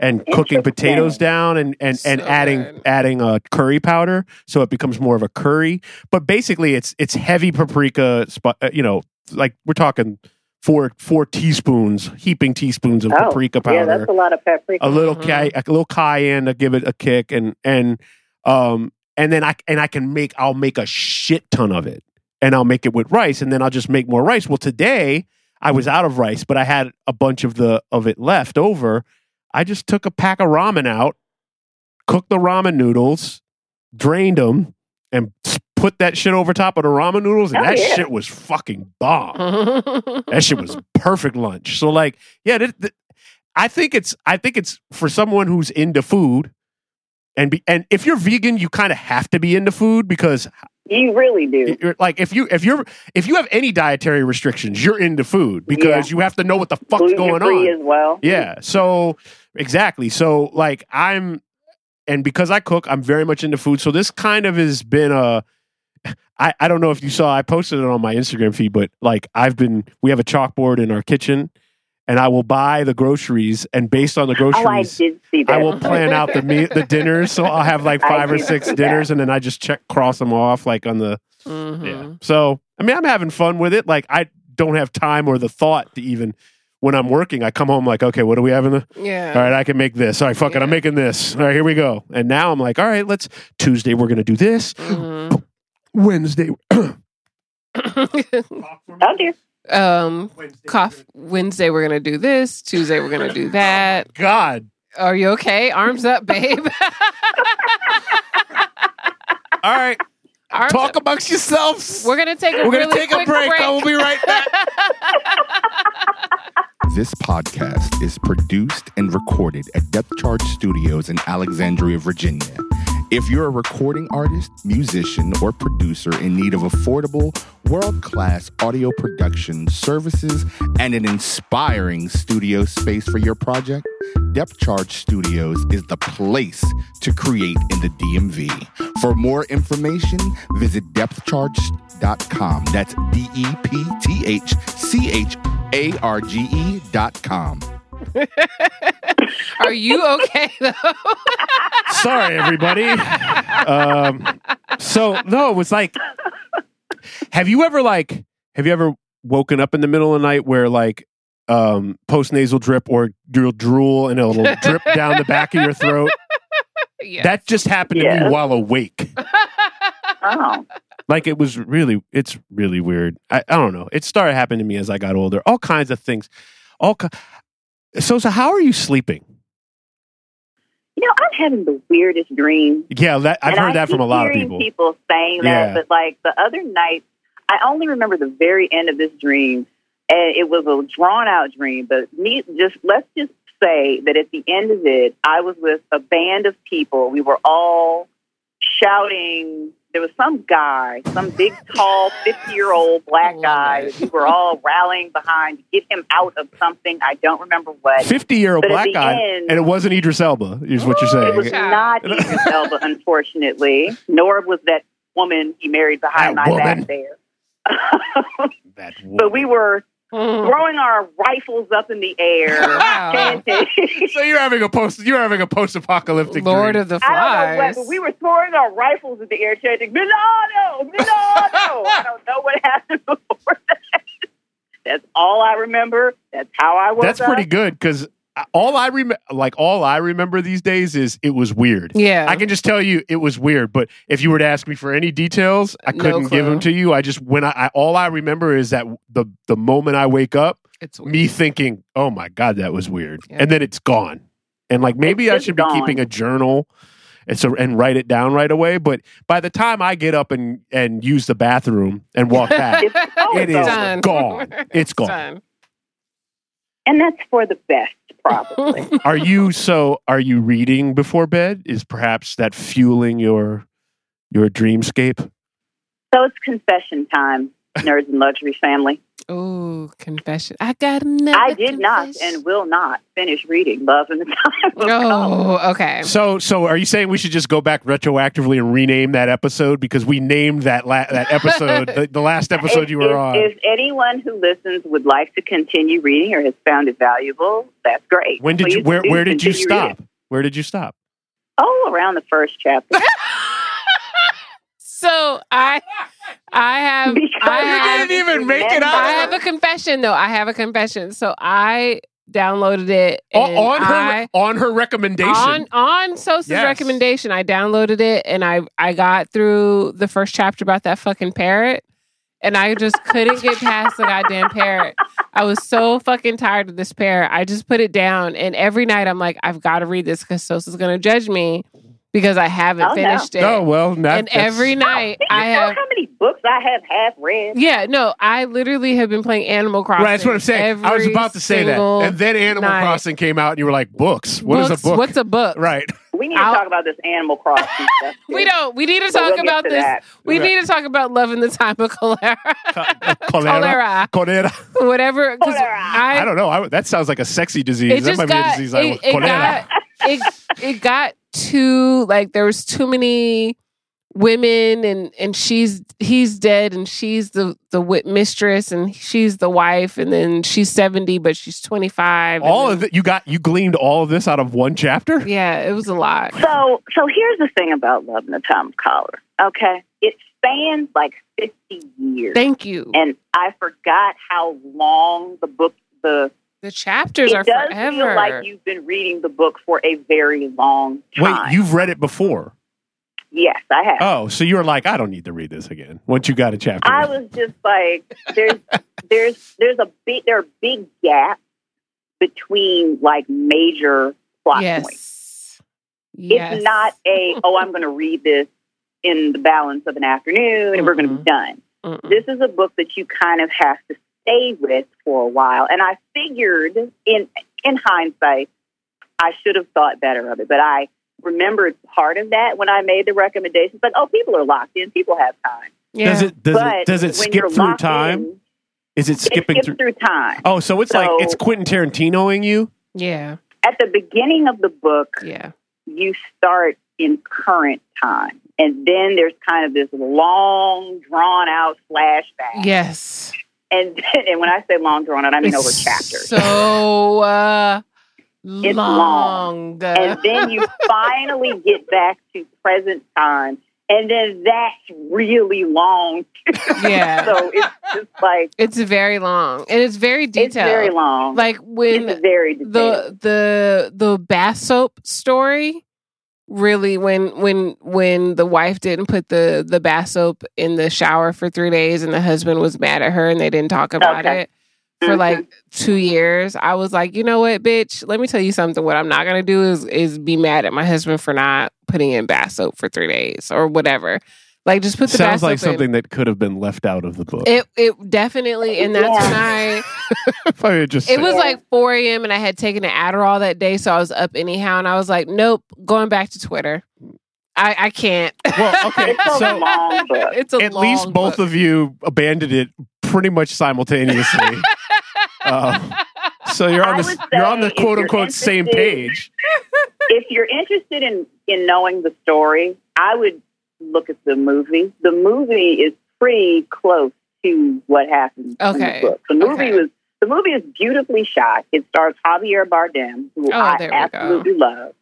and cooking potatoes down and and and adding good. adding a curry powder so it becomes more of a curry. But basically, it's it's heavy paprika. Sp- uh, you know, like we're talking. Four four teaspoons, heaping teaspoons of oh. paprika powder Yeah, that's a lot of paprika. a little ca- a little cayenne to give it a kick and and um and then I and I can make I'll make a shit ton of it and I'll make it with rice and then I'll just make more rice. Well, today I was out of rice, but I had a bunch of the of it left over. I just took a pack of ramen out, cooked the ramen noodles, drained them, and s- put that shit over top of the ramen noodles, and Oh, that yeah. shit was fucking bomb. That shit was perfect lunch. So like, yeah, th- th- I think it's I think it's for someone who's into food, and be, and if you're vegan, you kind of have to be into food because you really do. you're, like if you if you're if you have any dietary restrictions, you're into food because you have to know what the fuck's Gluten going free on. as well. Yeah. So exactly. So like I'm and because I cook, I'm very much into food. So this kind of has been a I, I don't know if you saw I posted it on my Instagram feed, but like I've been we have a chalkboard in our kitchen and I will buy the groceries and based on the Oh, I groceries did see that. I will plan out the me- the dinners. So I'll have like I five or six see that. dinners and then I just check cross them off like on the Mhm. yeah. So I mean I'm having fun with it. Like I don't have time or the thought to even when I'm working, I come home like, okay, what do we have in the Yeah. all right, I can make this. All right, fuck it, I'm making this. All right, here we go. And now I'm like, all right, let's Tuesday we're gonna do this. Mhm. Wednesday. Oh dear. um, cough. Wednesday we're gonna do this. Tuesday we're gonna do that. God. Are you okay? Arms up, babe. All right. Arms Talk up. amongst yourselves. We're gonna take a break. We're gonna really take a quick break. I will be right back. This podcast is produced and recorded at Depth Charge Studios in Alexandria, Virginia. If you're a recording artist, musician, or producer in need of affordable, world class audio production services and an inspiring studio space for your project, Depth Charge Studios is the place to create in the DMV. For more information, visit depthcharge depthcharge.com. That's D E P T H C H A R G E dot com. Are you okay though? Sorry, everybody. um, so no, it was like, have you ever like, have you ever woken up in the middle of the night where like, um, post nasal drip or you'll drool and it'll drip down the back of your throat? yeah. That just happened to me while awake. Oh, Like it was really, it's really weird. I, I don't know. It started happening to me as I got older. All kinds of things. All ki- so so. How are you sleeping? you know, I'm having the weirdest dreams. Yeah, that, I've And heard I that from a lot of hearing people. saying Yeah. that, but like the other night, I only remember the very end of this dream, and it was a drawn out dream. But me, just let's just say that at the end of it, I was with a band of people. We were all shouting. There was some guy, some big, tall, fifty-year-old black guy. it. We were all rallying behind to get him out of something. I don't remember what. Fifty year old black guy, end- and it wasn't Idris Elba. Is what you're saying. It was not Idris Elba, unfortunately, nor was that woman he married behind That my woman. back there. That woman. but we were Mm. throwing our rifles up in the air, Wow. chanting. So you're having a post. You're having a post apocalyptic. Lord dream. of the I don't know Flies. what, but we were throwing our rifles in the air, chanting "Milano, Milano." I don't know what happened before that. That's all I remember. That's how I woke That's up. pretty good because all I remember, like all I remember these days, is it was weird. yeah. I can just tell you it was weird. But if you were to ask me for any details, I couldn't give them to you. I just when I, I all I remember is that the the moment I wake up, it's weird. me thinking, "Oh my god, that was weird," Yeah. and then it's gone. And like maybe It's I just should be gone. keeping a journal. And so and write it down right away. But by the time I get up and and use the bathroom and walk back, It's, oh, it it's is over. done. gone. It's gone. done. and that's for the best, probably. are you so are you reading before bed? Is perhaps that fueling your your dreamscape? So it's confession time, nerds and luxury family. Oh, confession. I got another. I did not and will not finish reading Love in the Time of Cholera. Oh, okay. so so are you saying we should just go back retroactively and rename that episode because we named that la- that episode the, the last episode If- you were if, on If anyone who listens would like to continue reading or has found it valuable, that's great. when did you where where did you stop reading. where did you stop Oh, around the first chapter. so I, I have, Because I you didn't even make it out. I have a confession though. I have a confession. So I downloaded it O- on her I, on her recommendation on on Sosa's Yes. recommendation. I downloaded it and I I got through the first chapter about that fucking parrot. And I just couldn't get past the goddamn parrot. I was so fucking tired of this parrot. I just put it down. And every night I'm like, I've got to read this because Sosa's going to judge me because I haven't Oh, no. finished it. oh well that, and that's- every oh, night Do you I know have how many books I have half read? yeah, no, I literally have been playing Animal Crossing. Right, that's what I'm saying. I was about to say that, and then Animal night. Crossing came out, and you were like, "Books? What is Books, a book?" What's a book? right? We need to I'll- talk about this Animal Crossing stuff. too. We don't. We need to So talk we'll about to this. that. We Right. need to talk about love in the time of cholera. Uh, cholera. cholera. Cholera. Whatever. 'cause Cholera. I, I don't know. I, that sounds like a sexy disease. it that just might be a got disease I it, it cholera. got it, it got too like there was too many women and and she's he's dead and she's the the wit mistress and she's the wife and then she's 70 but she's 25 all then- of it. You got. You gleaned all of this out of one chapter. yeah it was a lot So, so here's the thing about Love in the Time of Cholera. Okay, it spans like 50 years, thank you and I forgot how long the book the the chapters it are does forever feel like you've been reading the book for a very long time. Wait, you've read it before. yes, I have. Oh, so you were like, I don't need to read this again. Once you got a chapter. I was just like, there's, there's, there's a big, there are big gaps between like major plot points. yes yes It's not a, oh, I'm going to read this in the balance of an afternoon and we're going to be done. Mm-mm. This is a book that you kind of have to stay with for a while. And I figured in, in hindsight, I should have thought better of it, but I remembered part of that when I made the recommendations. Like, oh, people are locked in, people have time. yeah. Does it does but it does it skip through time? in, Is it it skipping skips through? through time. Oh, so it's like it's Quentin Tarantinoing you. yeah At the beginning of the book, yeah you start in current time. and then there's kind of this long, drawn out flashback. Yes. And and when I say long drawn out, I mean It's over chapters. So uh, It's long. and then you finally get back to present time, and then that's really long. yeah. so it's just like It's very long. And it's very detailed. it's very long. Like when it's very detailed. the the the bath soap story really when when when the wife didn't put the the bath soap in the shower for three days and the husband was mad at her and they didn't talk about Okay. it for like mm-hmm. two years i was like you know what bitch? Let me tell you something. What i'm not gonna do is is be mad at my husband for not putting in bath soap for three days or whatever like just put the bath Sounds like soap in. something that could have been left out of the book. it it definitely and that's when i if I had just it said- was like 4 a.m. and I had taken an Adderall that day, so I was up anyhow. And I was like, nope, going back to Twitter. I, I can't. Well, okay, it's a so- long book. it's a at long least both book. of you abandoned it pretty much simultaneously. Uh, so you're on the you're on the quote unquote same page. if you're interested in in knowing the story, I would look at the movie. The movie is pretty close to what happens in the book. The movie Okay. was the movie is beautifully shot. It stars Javier Bardem, who Oh, I there go. absolutely love.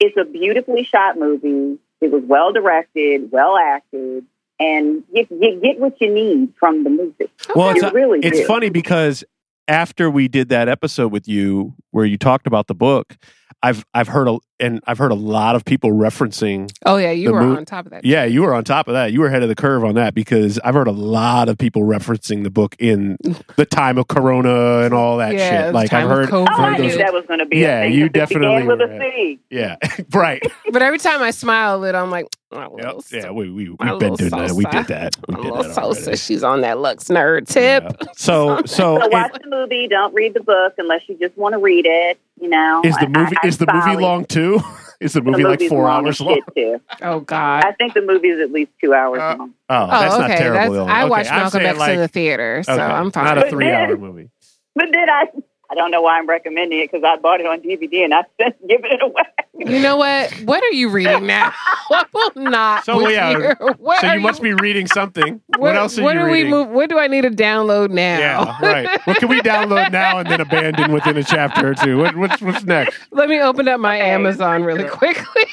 It's a beautifully shot movie. It was well directed, well acted, and you, you get what you need from the movie. Well, it's you really it's do. funny because after we did that episode with you where you talked about the book, I've I've heard a and I've heard a lot of people referencing. Oh yeah, you were mo- on top of that. Yeah, you were on top of that. You were ahead of the curve on that because I've heard a lot of people referencing the book in the time of Corona and all that Yeah, shit. Like I've time heard, COVID. Oh, I heard knew that was going to be. Yeah, a thing, you 'cause definitely began with were. a C. Yeah, right. But every time I smile a little, I'm like, oh, Yep. Yeah, we we my we've been little doing that. We did that. We I'm a did little that salsa. She's on that Lux nerd tip. Yeah. So so So it- watch the movie. Don't read the book unless you just want to read it. You know, is the I- movie I- is the I movie solid- long too? Is the The movie like four hours long? too. Oh God. I think the movie is at least two hours Uh, long. Oh, oh, that's okay. not terribly That's, long. I Okay, watched Malcolm saying, X like, in the theater, so okay, I'm fine. Not a three-hour movie. But then I, I don't know why I'm recommending it because I bought it on DVD and I said giving it away. You know what? What are you reading now? what will not? So, with yeah, you? What So are you must be reading something. What, What, else are what you are reading? we move? What do I need to download now? Yeah, right. What can we download now and then abandon within a chapter or two? What, what's what's next? Let me open up my Okay. Amazon really quickly.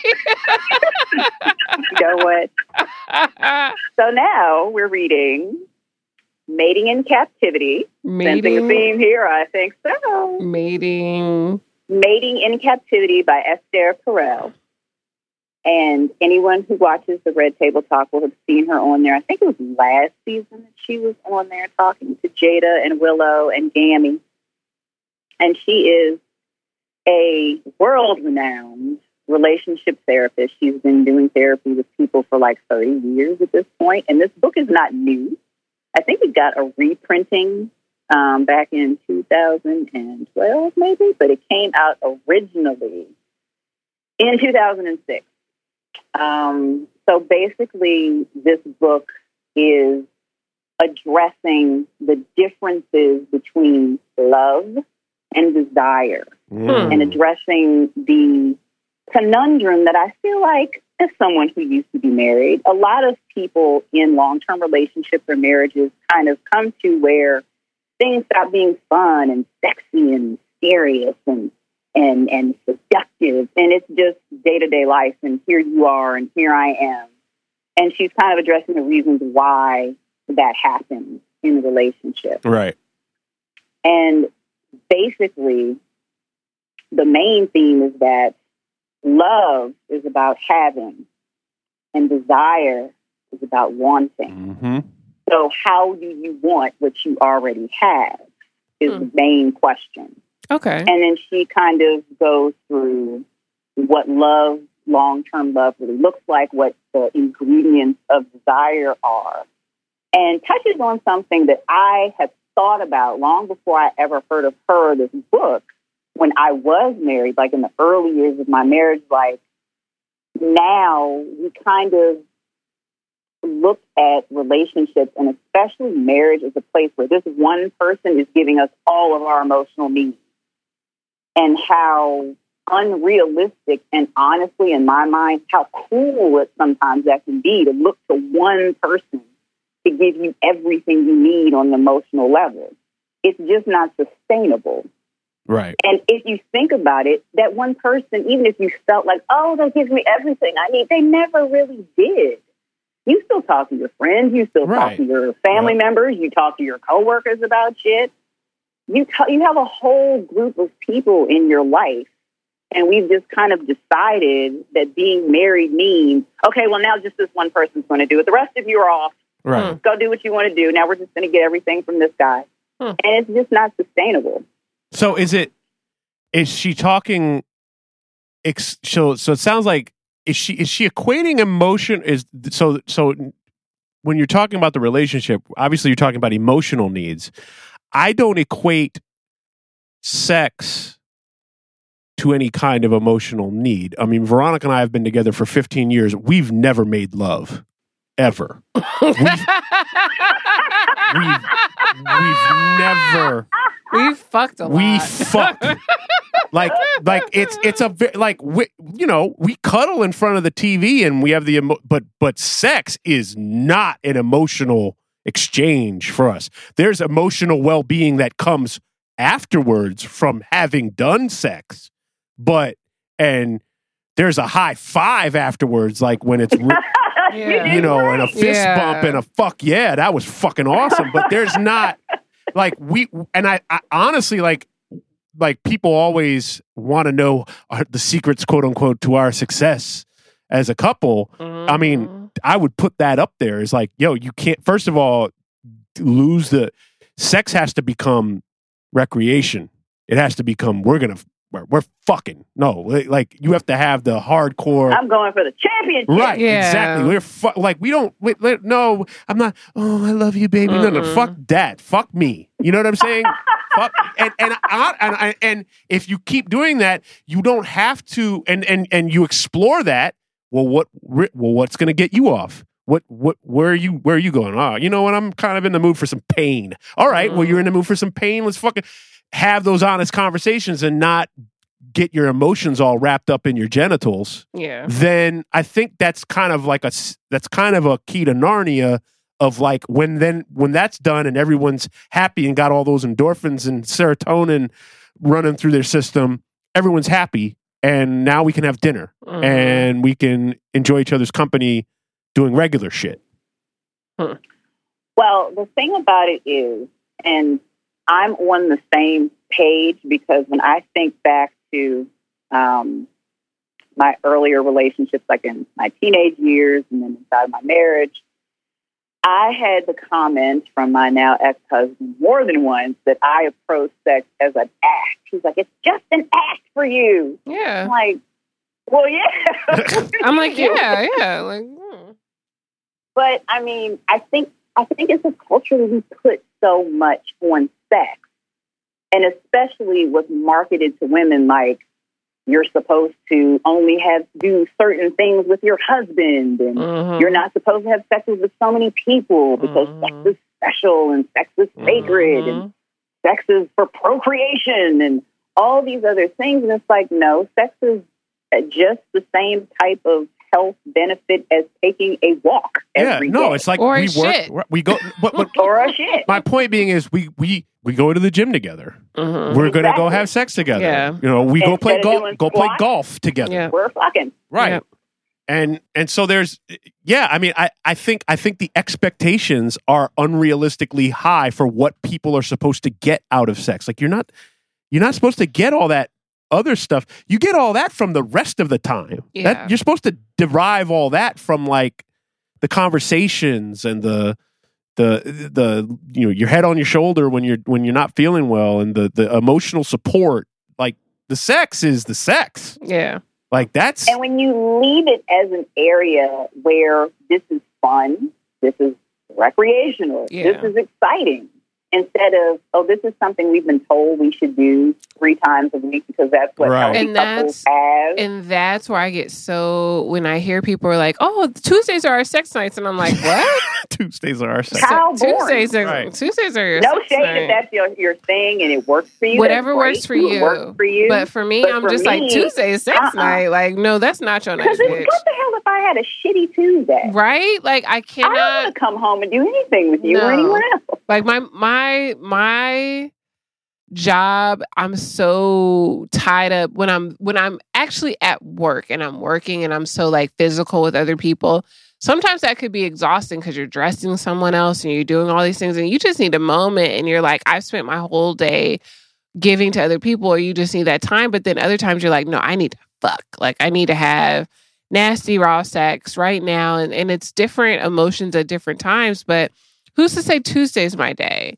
You know what? So now we're reading Mating in Captivity. Sensing a mating, theme here, I think so. mating. Mating in Captivity by Esther Perel. And anyone who watches the Red Table Talk will have seen her on there. I think it was last season that she was on there talking to Jada and Willow and Gammy. And she is a world renowned relationship therapist. She's been doing therapy with people for like 30 years at this point. And this book is not new. I think it got a reprinting um, back in 2012, maybe, but it came out originally in 2006. Um, so basically, this book is addressing the differences between love and desire Mm. and addressing the conundrum that I feel like, as someone who used to be married, a lot of people in long term relationships or marriages kind of come to where things stop being fun and sexy and serious and and and seductive and it's just day to day life and here you are and here I am. And she's kind of addressing the reasons why that happens in the relationship. Right. And basically, the main theme is that love is about having, and desire is about wanting. hmm So, how do you want what you already have? Is Hmm. the main question. Okay. And then she kind of goes through what love, long term love, really looks like, what the ingredients of desire are, and touches on something that I have thought about long before I ever heard of her, this book, when I was married, like in the early years of my marriage life. Now we kind of look at relationships and especially marriage as a place where this one person is giving us all of our emotional needs and how unrealistic and honestly, in my mind, how cool it sometimes that can be to look to one person to give you everything you need on an emotional level. It's just not sustainable. Right. And if you think about it, that one person, even if you felt like, oh, that gives me everything I need, they never really did. You still talk to your friends, you still Right. talk to your family Yep. members, you talk to your coworkers about shit. You t- you have a whole group of people in your life, and we've just kind of decided that being married means okay. Well, now just this one person's going to do it. The rest of you are off. Right. Go do what you want to do. Now we're just going to get everything from this guy, Hmm. and it's just not sustainable. So is it? Is she talking? Ex, so so it sounds like is she is she equating emotion is so so when you're talking about the relationship obviously you're talking about emotional needs i don't equate sex to any kind of emotional need i mean veronica and i have been together for 15 years we've never made love ever we've we've never we fucked a lot. we fuck like like it's it's a ve- like we, you know we cuddle in front of the TV and we have the emo- but but sex is not an emotional exchange for us. There's emotional well-being that comes afterwards from having done sex. But and there's a high five afterwards like when it's re- Yeah. you know, and a fist Yeah. bump and a fuck yeah, that was fucking awesome. But there's not like we and I, I honestly like like people always want to know our, the secrets, quote unquote, to our success as a couple. I mean, Mhm. I would put that up there. It's like, yo, you can't. First of all, lose the sex has to become recreation. It has to become we're gonna we're, we're fucking no. Like you have to have the hardcore. I'm going for the championship. Right, Yeah. exactly. We're fu- like we don't. We, we- no, I'm not. Oh, I love you, baby. No, no, fuck that. Fuck me. You know what I'm saying? fuck. And and I, and I, and if you keep doing that, you don't have to. And and and you explore that. Well, what? Well, what's going to get you off? What? What? Where are you? Where are you going? Ah, you know what? I'm kind of in the mood for some pain. All right. Well, Mhm. you're in the mood for some pain. Let's fucking have those honest conversations and not get your emotions all wrapped up in your genitals yeah. then I think that's kind of like a that's kind of a key to Narnia of like when then when that's done and everyone's happy and got all those endorphins and serotonin running through their system, everyone's happy and now we can have dinner Mhm. and we can enjoy each other's company doing regular shit. Well, the thing about it is, and I'm on the same page because when I think back to um, my earlier relationships, like in my teenage years and then inside my marriage, I had the comment from my now ex husband more than once that I approach sex as an act. He's like, it's just an act for you. I'm Yeah. like, well, yeah. I'm like, yeah, yeah. Like, hmm. But I mean, I think I think it's a culture that we put so much on sex, and especially what's marketed to women like you're supposed to only have do certain things with your husband, and Mhm. you're not supposed to have sex with so many people because sex Mhm. is special and sex is sacred and Mhm. sex is for procreation and all these other things. And it's like, no, sex is just the same type of health benefit as taking a walk Yeah, no, day. it's like Or we shit. work we go but, but or a shit. my point being is we we we go to the gym together. Mhm. We're going to go have sex together. Yeah. You know, we Instead go play golf, go play golf together. Yeah. We're fucking. right Yep. and and so there's yeah i mean i i think i think the expectations are unrealistically high for what people are supposed to get out of sex like you're not you're not supposed to get all that other stuff you get all that from the rest of the time Yeah. that you're supposed to derive all that from like the conversations and the the the you know your head on your shoulder when you're when you're not feeling well and the the emotional support like the sex is the sex Yeah. like that's And when you leave it as an area where this is fun, this is recreational, Yeah. this is exciting, instead of, oh, this is something we've been told we should do three times a week because that's what Right. And couples that's- have. And that's where I get so when I hear people are like, "Oh, Tuesdays are our sex nights," and I'm like, "What? Tuesdays are our sex. How boring. Tuesdays are Right. Tuesdays are your no sex shade night." if that's your, your thing and it works for you. Whatever works for you. works for you. But for me, But I'm for just like Tuesday is sex uh-uh. night. Like, no, that's not your night, Because what the hell if I had a shitty Tuesday? Right? Like, I I don't cannot. want come home and do anything with you No. or anyone else. like my my my job i'm so tied up when i'm when i'm actually at work and i'm working and i'm so like physical with other people sometimes that could be exhausting because you're dressing someone else and you're doing all these things and you just need a moment and you're like i've spent my whole day giving to other people or you just need that time but then other times you're like no i need to fuck. Like i need to have nasty raw sex right now and, and it's different emotions at different times but who's to say tuesday's my day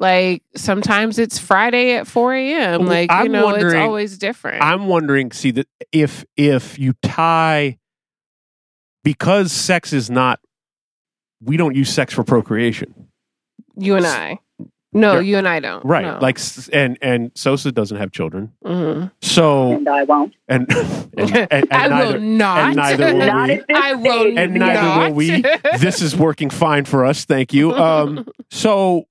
like sometimes it's friday at 4 a.m like you I'm know it's always different I'm wondering, see that if if you tie because sex is not we don't use sex for procreation. you and i no Yeah. you and i don't Right. No. Like and and Sosa doesn't have children. Mhm. So And I won't. and and, and, and i neither will not and neither will Not we. I will stage. and not. neither will we. This is working fine for us. Thank you. Um, so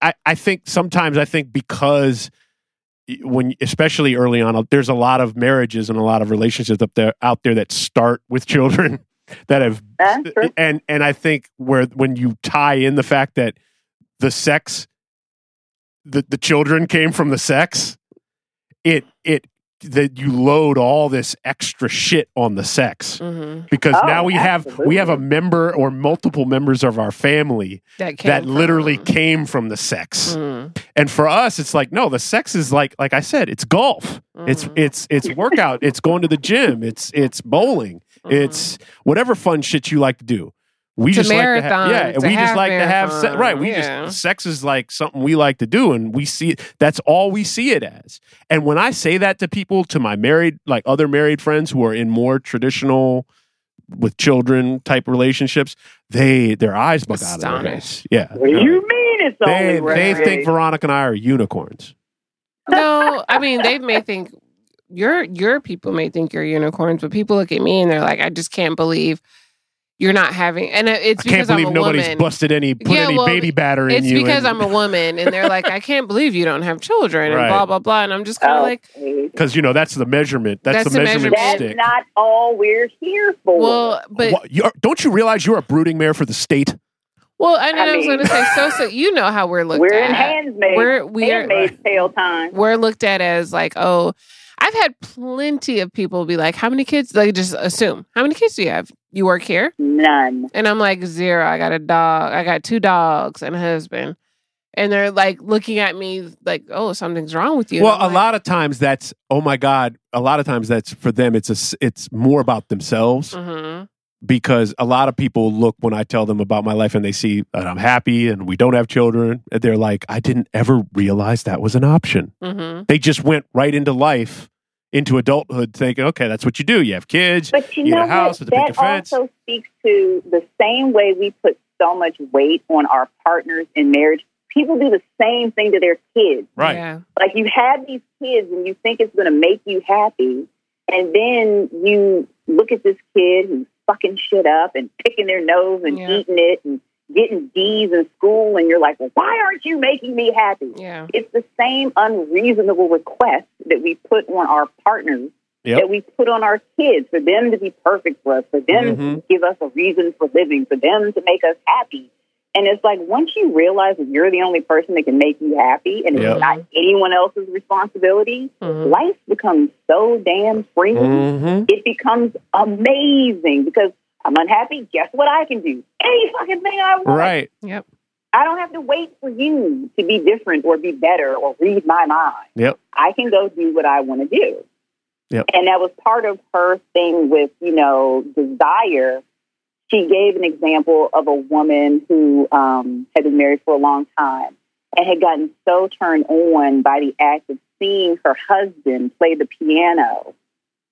I, I think sometimes I think because when especially early on, uh, there's a lot of marriages and a lot of relationships up there out there that start with children that have and and I think where when you tie in the fact that the sex the the children came from the sex it it that you load all this extra shit on the sex Mhm. because Oh, now we have we have a member or multiple members of our family that that literally came from the sex Mhm. and for us it's like no the sex is like like i said it's golf it's Mhm. it's it's workout it's going to the gym it's it's bowling Mhm. it's whatever fun shit you like to do we It's a just like to have marathon. yeah It's we just half like to have se- right we Yeah. just sex is like something we like to do and we see that's all we see it as and when i say that to people to my married like other married friends who are in more traditional with children type relationships they their eyes bug out of their heads yeah What do you mean it's they, only they recreation? think veronica and i are unicorns no, I mean they may think your your people may think you're unicorns, but people look at me and they're like, I just can't believe you're not having. And it's I can't because believe I'm a nobody's woman. busted any put Yeah, any well, baby batter in It's you. because and- I'm a woman, and they're like, I can't believe you don't have children, and Right. blah blah blah. And I'm just kind of Oh, like, because you know that's the measurement. That's, That's the the measurement measurement. That's stick. not all we're here for. well, but What, you're, don't you realize you're a brooding mare for the state? well, and I I, was going to say, so so you know how we're looked we're at. in Handmaid's. We're we're tale time. we're looked at as like, oh, I've had plenty of people be like, how many kids? Like, just assume, how many kids do you have? You work here? None. And I'm like, zero. I got a dog. I got two dogs and a husband. And they're like looking at me like, oh, something's wrong with you. well, And a I'm lot of times that's oh my god. A lot of times that's for them. It's a, it's more about themselves like, mhm. because a lot of people look when I tell them about my life and they see that I'm happy and we don't have children. and They're like, I didn't ever realize that was an option. Mhm. They just went right into life, into adulthood, thinking, okay, that's what you do. You have kids. But you You get know a house what? with a picket That fence. also speaks to the same way we put so much weight on our partners in marriage. People do the same thing to their kids. Right. Yeah. Like you have these kids and you think it's going to make you happy, and then you look at this kid who's fucking shit up and picking their nose and Yeah. eating it and getting D's in school, and you're like, well, why aren't you making me happy? Yeah. It's the same unreasonable request that we put on our partners Yep. that we put on our kids for them to be perfect for us, for them Mhm. to give us a reason for living, for them to make us happy. And it's like once you realize that you're the only person that can make you happy and Yep. it's not anyone else's responsibility, Mhm. life becomes so damn free. hmm It becomes amazing because I'm unhappy. Guess what I can do? Any fucking thing I want. Right. Yep. I don't have to wait for you to be different or be better or read my mind. Yep. I can go do what I want to do. Yep. And that was part of her thing with, you know, desire. She gave an example of a woman who um, had been married for a long time and had gotten so turned on by the act of seeing her husband play the piano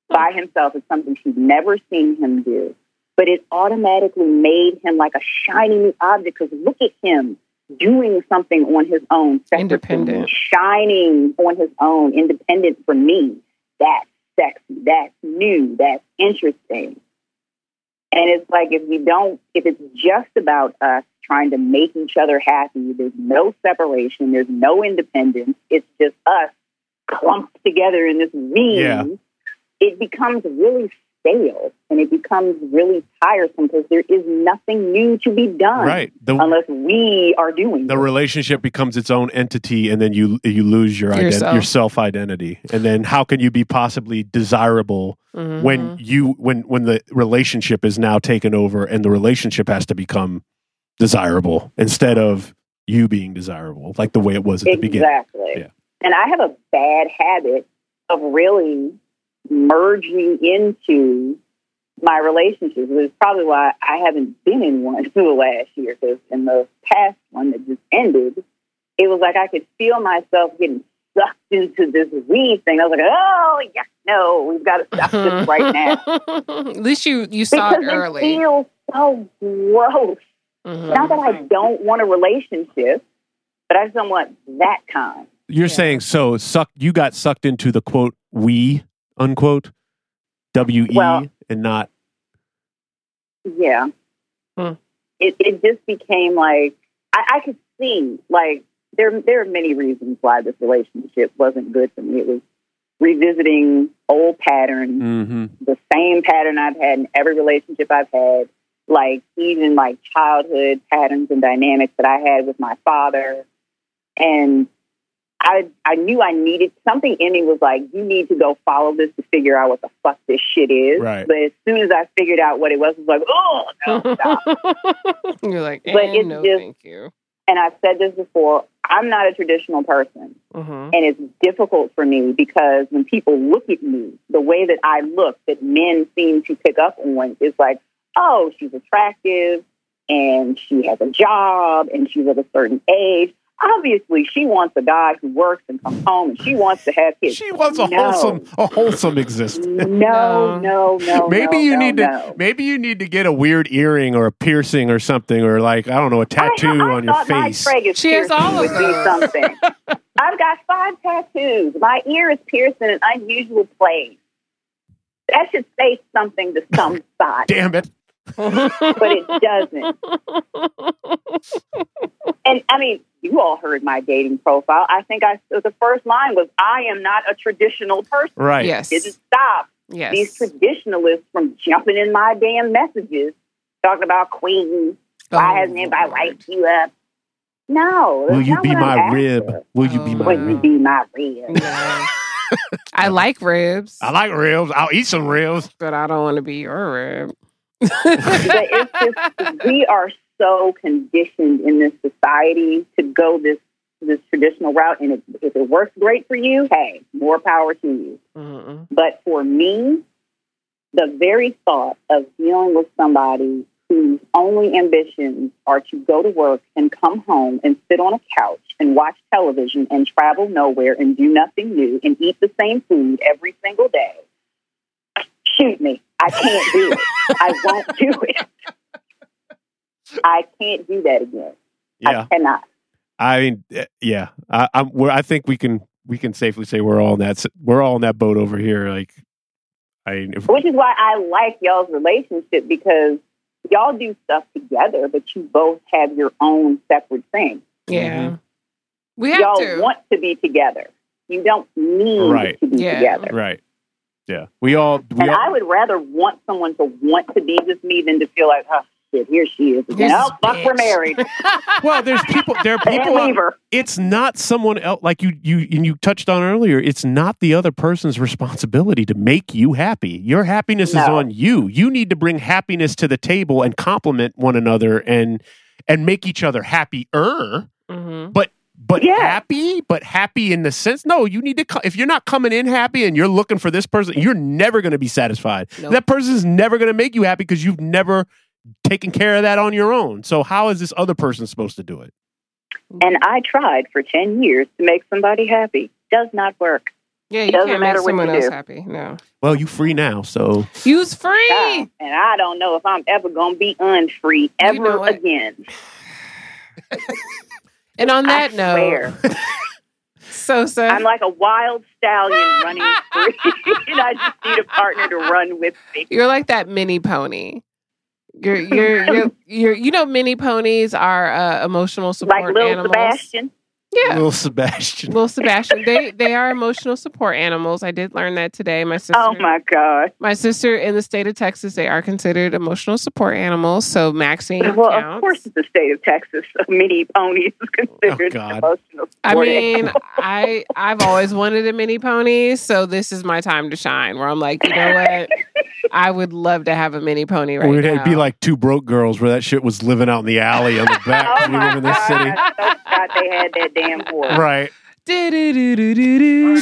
by himself as something she'd never seen him do. But it automatically made him like a shiny new object because look at him doing something on his own, separate from me, Independent. shining on his own, independent for me. That's sexy. That's new. That's interesting. And it's like if you don't, if it's just about us trying to make each other happy, there's no separation, there's no independence. It's just us clumped together in this ring. Yeah. It becomes really stale and it becomes really tiresome because there is nothing new to be done Right. The unless we are doing the it. relationship becomes its own entity, and then you you lose your ident- Yourself. your self identity, and then how can you be possibly desirable Mhm. when you when when the relationship is now taken over, and the relationship has to become desirable instead of you being desirable, like the way it was at the beginning. Exactly. Yeah. And I have a bad habit of really merging into my relationships. It's probably why I haven't been in one for the last year because in the past one that just ended, it was like I could feel myself getting sucked into this weed thing. I was like, oh, yeah, no, we've got to stop this right now. At least you you saw because it early. feels so gross. Mhm. Not that I don't want a relationship, but I just don't want that kind. You're Yeah. saying so sucked you got sucked into the quote we unquote W E Well- and not Yeah. Hmm. It it just became like I, I could see like there there are many reasons why this relationship wasn't good for me. It was revisiting old patterns, mm-hmm. the same pattern I've had in every relationship I've had, like even like childhood patterns and dynamics that I had with my father. And I I knew I needed something in me was like, you need to go follow this to figure out what the fuck this shit is. Right. But as soon as I figured out what it was, it was like, oh no, stop. You're like, But it's no, just- thank you. and I've said this before, I'm not a traditional person. Mhm. And it's difficult for me because when people look at me, the way that I look, that men seem to pick up on is like, oh, she's attractive and she has a job and she's of a certain age. Obviously, she wants a guy who works and comes home and she wants to have kids. She wants a No. wholesome a wholesome existence. No, no, no. maybe no, you no, need to maybe you need to get a weird earring or a piercing or something or like I don't know a tattoo I, I on your face. She has all of would be those. something. I've got five tattoos. My ear is pierced in an unusual place. That should say something to somebody, Damn it! But it doesn't. And I mean, you all heard my dating profile. I think I the first line was, "I am not a traditional person." Right. yes. Didn't stop Yes. these traditionalists from jumping in my damn messages, talking about queens. Oh, why Oh, hasn't anybody Lord. wiped you up? No. Will you be what I'm my after. rib? Will you be Oh. my Will you rib? be my rib? No. I like ribs, I like ribs. I'll eat some ribs. but I don't want to be your rib. But it's just we are so conditioned in this society to go this this traditional route, and if, if it works great for you, hey, more power to you. Mm-mm. But for me, the very thought of dealing with somebody whose only ambitions are to go to work and come home and sit on a couch and watch television and travel nowhere and do nothing new and eat the same food every single day, shoot me. I can't do it. I won't do it. I can't do that again. Yeah. I cannot. I mean, eh, yeah. I, I'm. We're, I think we can we can safely say we're all in that we're all in that boat over here. Like, I if, Which is why I like y'all's relationship because y'all do stuff together, but you both have your own separate thing. Yeah. We have y'all to. want to be together. You don't need Right. to be Yeah. together. right. Yeah. We all. We And all I would rather want someone to want to be with me than to feel like, oh shit, here she is again. Oh fuck, we're married. well, there's people. There are people. leave it's not someone else like you you and you touched on earlier it's not the other person's responsibility to make you happy your happiness is on you you need to bring happiness to the table and compliment one another and and make each other happier Mhm. but but Yeah. happy but happy in the sense no you need to co- if you're not coming in happy and you're looking for this person you're never going to be satisfied Nope. that person's never going to make you happy because you've never taken care of that on your own so how is this other person supposed to do it And I tried for ten years to make somebody happy. Does not work. Yeah, you Doesn't can't make matter what someone you else do. happy. No. well you free now so Use free. Child. And I don't know if I'm ever gonna be unfree ever know again. And on that I note, swear. so I'm like a wild stallion running free, and I just need a partner to run with me. you're like that mini pony. You're you're you're, you're you know mini ponies are uh, emotional support Like little animals. Sebastian. Yeah. Little Sebastian. Little Sebastian, they they are emotional support animals. I did learn that today. My oh sister, Oh my God. my sister in the state of Texas, they are considered emotional support animals. So Maxine Well, counts. of course, it's the state of Texas. A mini pony is considered Oh, God. emotional. I mean. I I've always wanted a mini pony, so this is my time to shine. Where I'm like, you know what? I would love to have a mini pony right We'd now. be like two broke girls where that shit was living out in the alley on the back. 'cause oh we live in this God. city. I so forgot they had that damn horse. Right.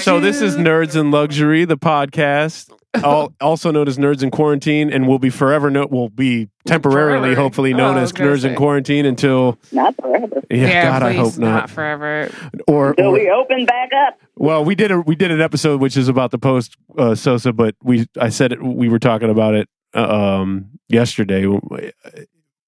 So this is Nerds in Luxury, the podcast, all, also known as Nerds in Quarantine, and will be forever. No, will be temporarily, Forever. hopefully, known Oh, I as was gonna Nerds in say. Quarantine until. Not forever. Yeah, God, I please, hope not. forever. Or, Till or we open back up. well, we did a we did an episode which is about the post uh, Sosa, but we I said it, we were talking about it uh, um, yesterday.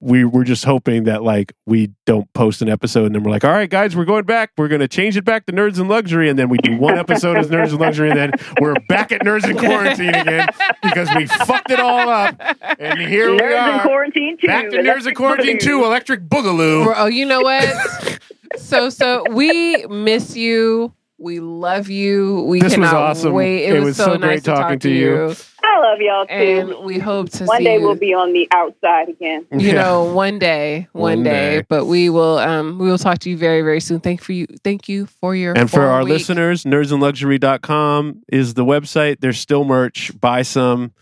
We were just hoping that like we don't post an episode and then we're like, all right, guys, we're going back. We're going to change it back to Nerds and Luxury, and then we do one episode as Nerds and Luxury, and then we're back at Nerds and Quarantine again because we fucked it all up. And here we are Nerds in quarantine too. back to Nerds in Electric Quarantine Boogaloo. too. Electric Boogaloo. Well, Oh, you know what? so so we miss you. We love you. We This was awesome. wait. It, It was, was so, so nice great to talking talk to to you. you. I love y'all too. And we hope to One see day you. we'll be on the outside again. you Yeah. know, one day, one, One day. day. But we will um we will talk to you very, very soon. Thank for you thank you for your And for four our week- listeners, nerdsandluxury.com is the website. There's still merch. Buy some.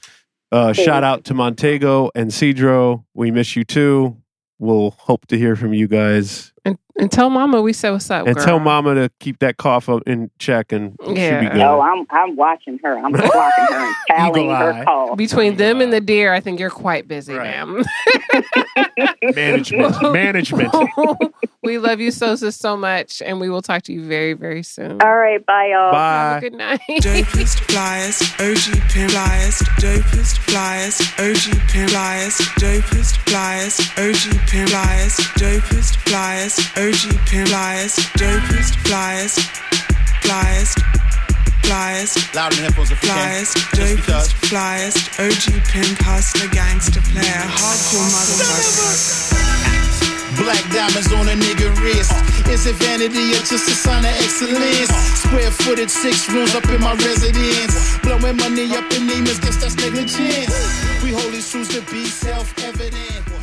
Uh, shout out to Montego and Cedro. We miss you too. We'll hope to hear from you guys. And, and tell mama we said what's up. And girl. tell mama to keep that cough up in check and she'll Yeah. be good. No, I'm I'm watching her. I'm clocking her and tallying her call. Between them and the deer, I think you're quite busy, Right. ma'am. Management. Management. we love you so so so much, and we will talk to you very, very soon. All right, bye y'all. Have Bye. a good night. Dopest flyers, OG pin flyers, dopest flyers, OG pin flyers, dopest flyers, OG pin flyers, dopest flyers, OG pin flyers, dopest flyers, flyers, flyers, Loud the headphones if can. flyers, dopest flyers, OG pin hustler, gangster player, hardcore motherfucker. Black diamonds on a nigga wrist. Is it vanity or just a sign of excellence? Square footed, six rooms up in my residence. Blowing money up in demons, guess that's negligence. We hold these truths to be self evident.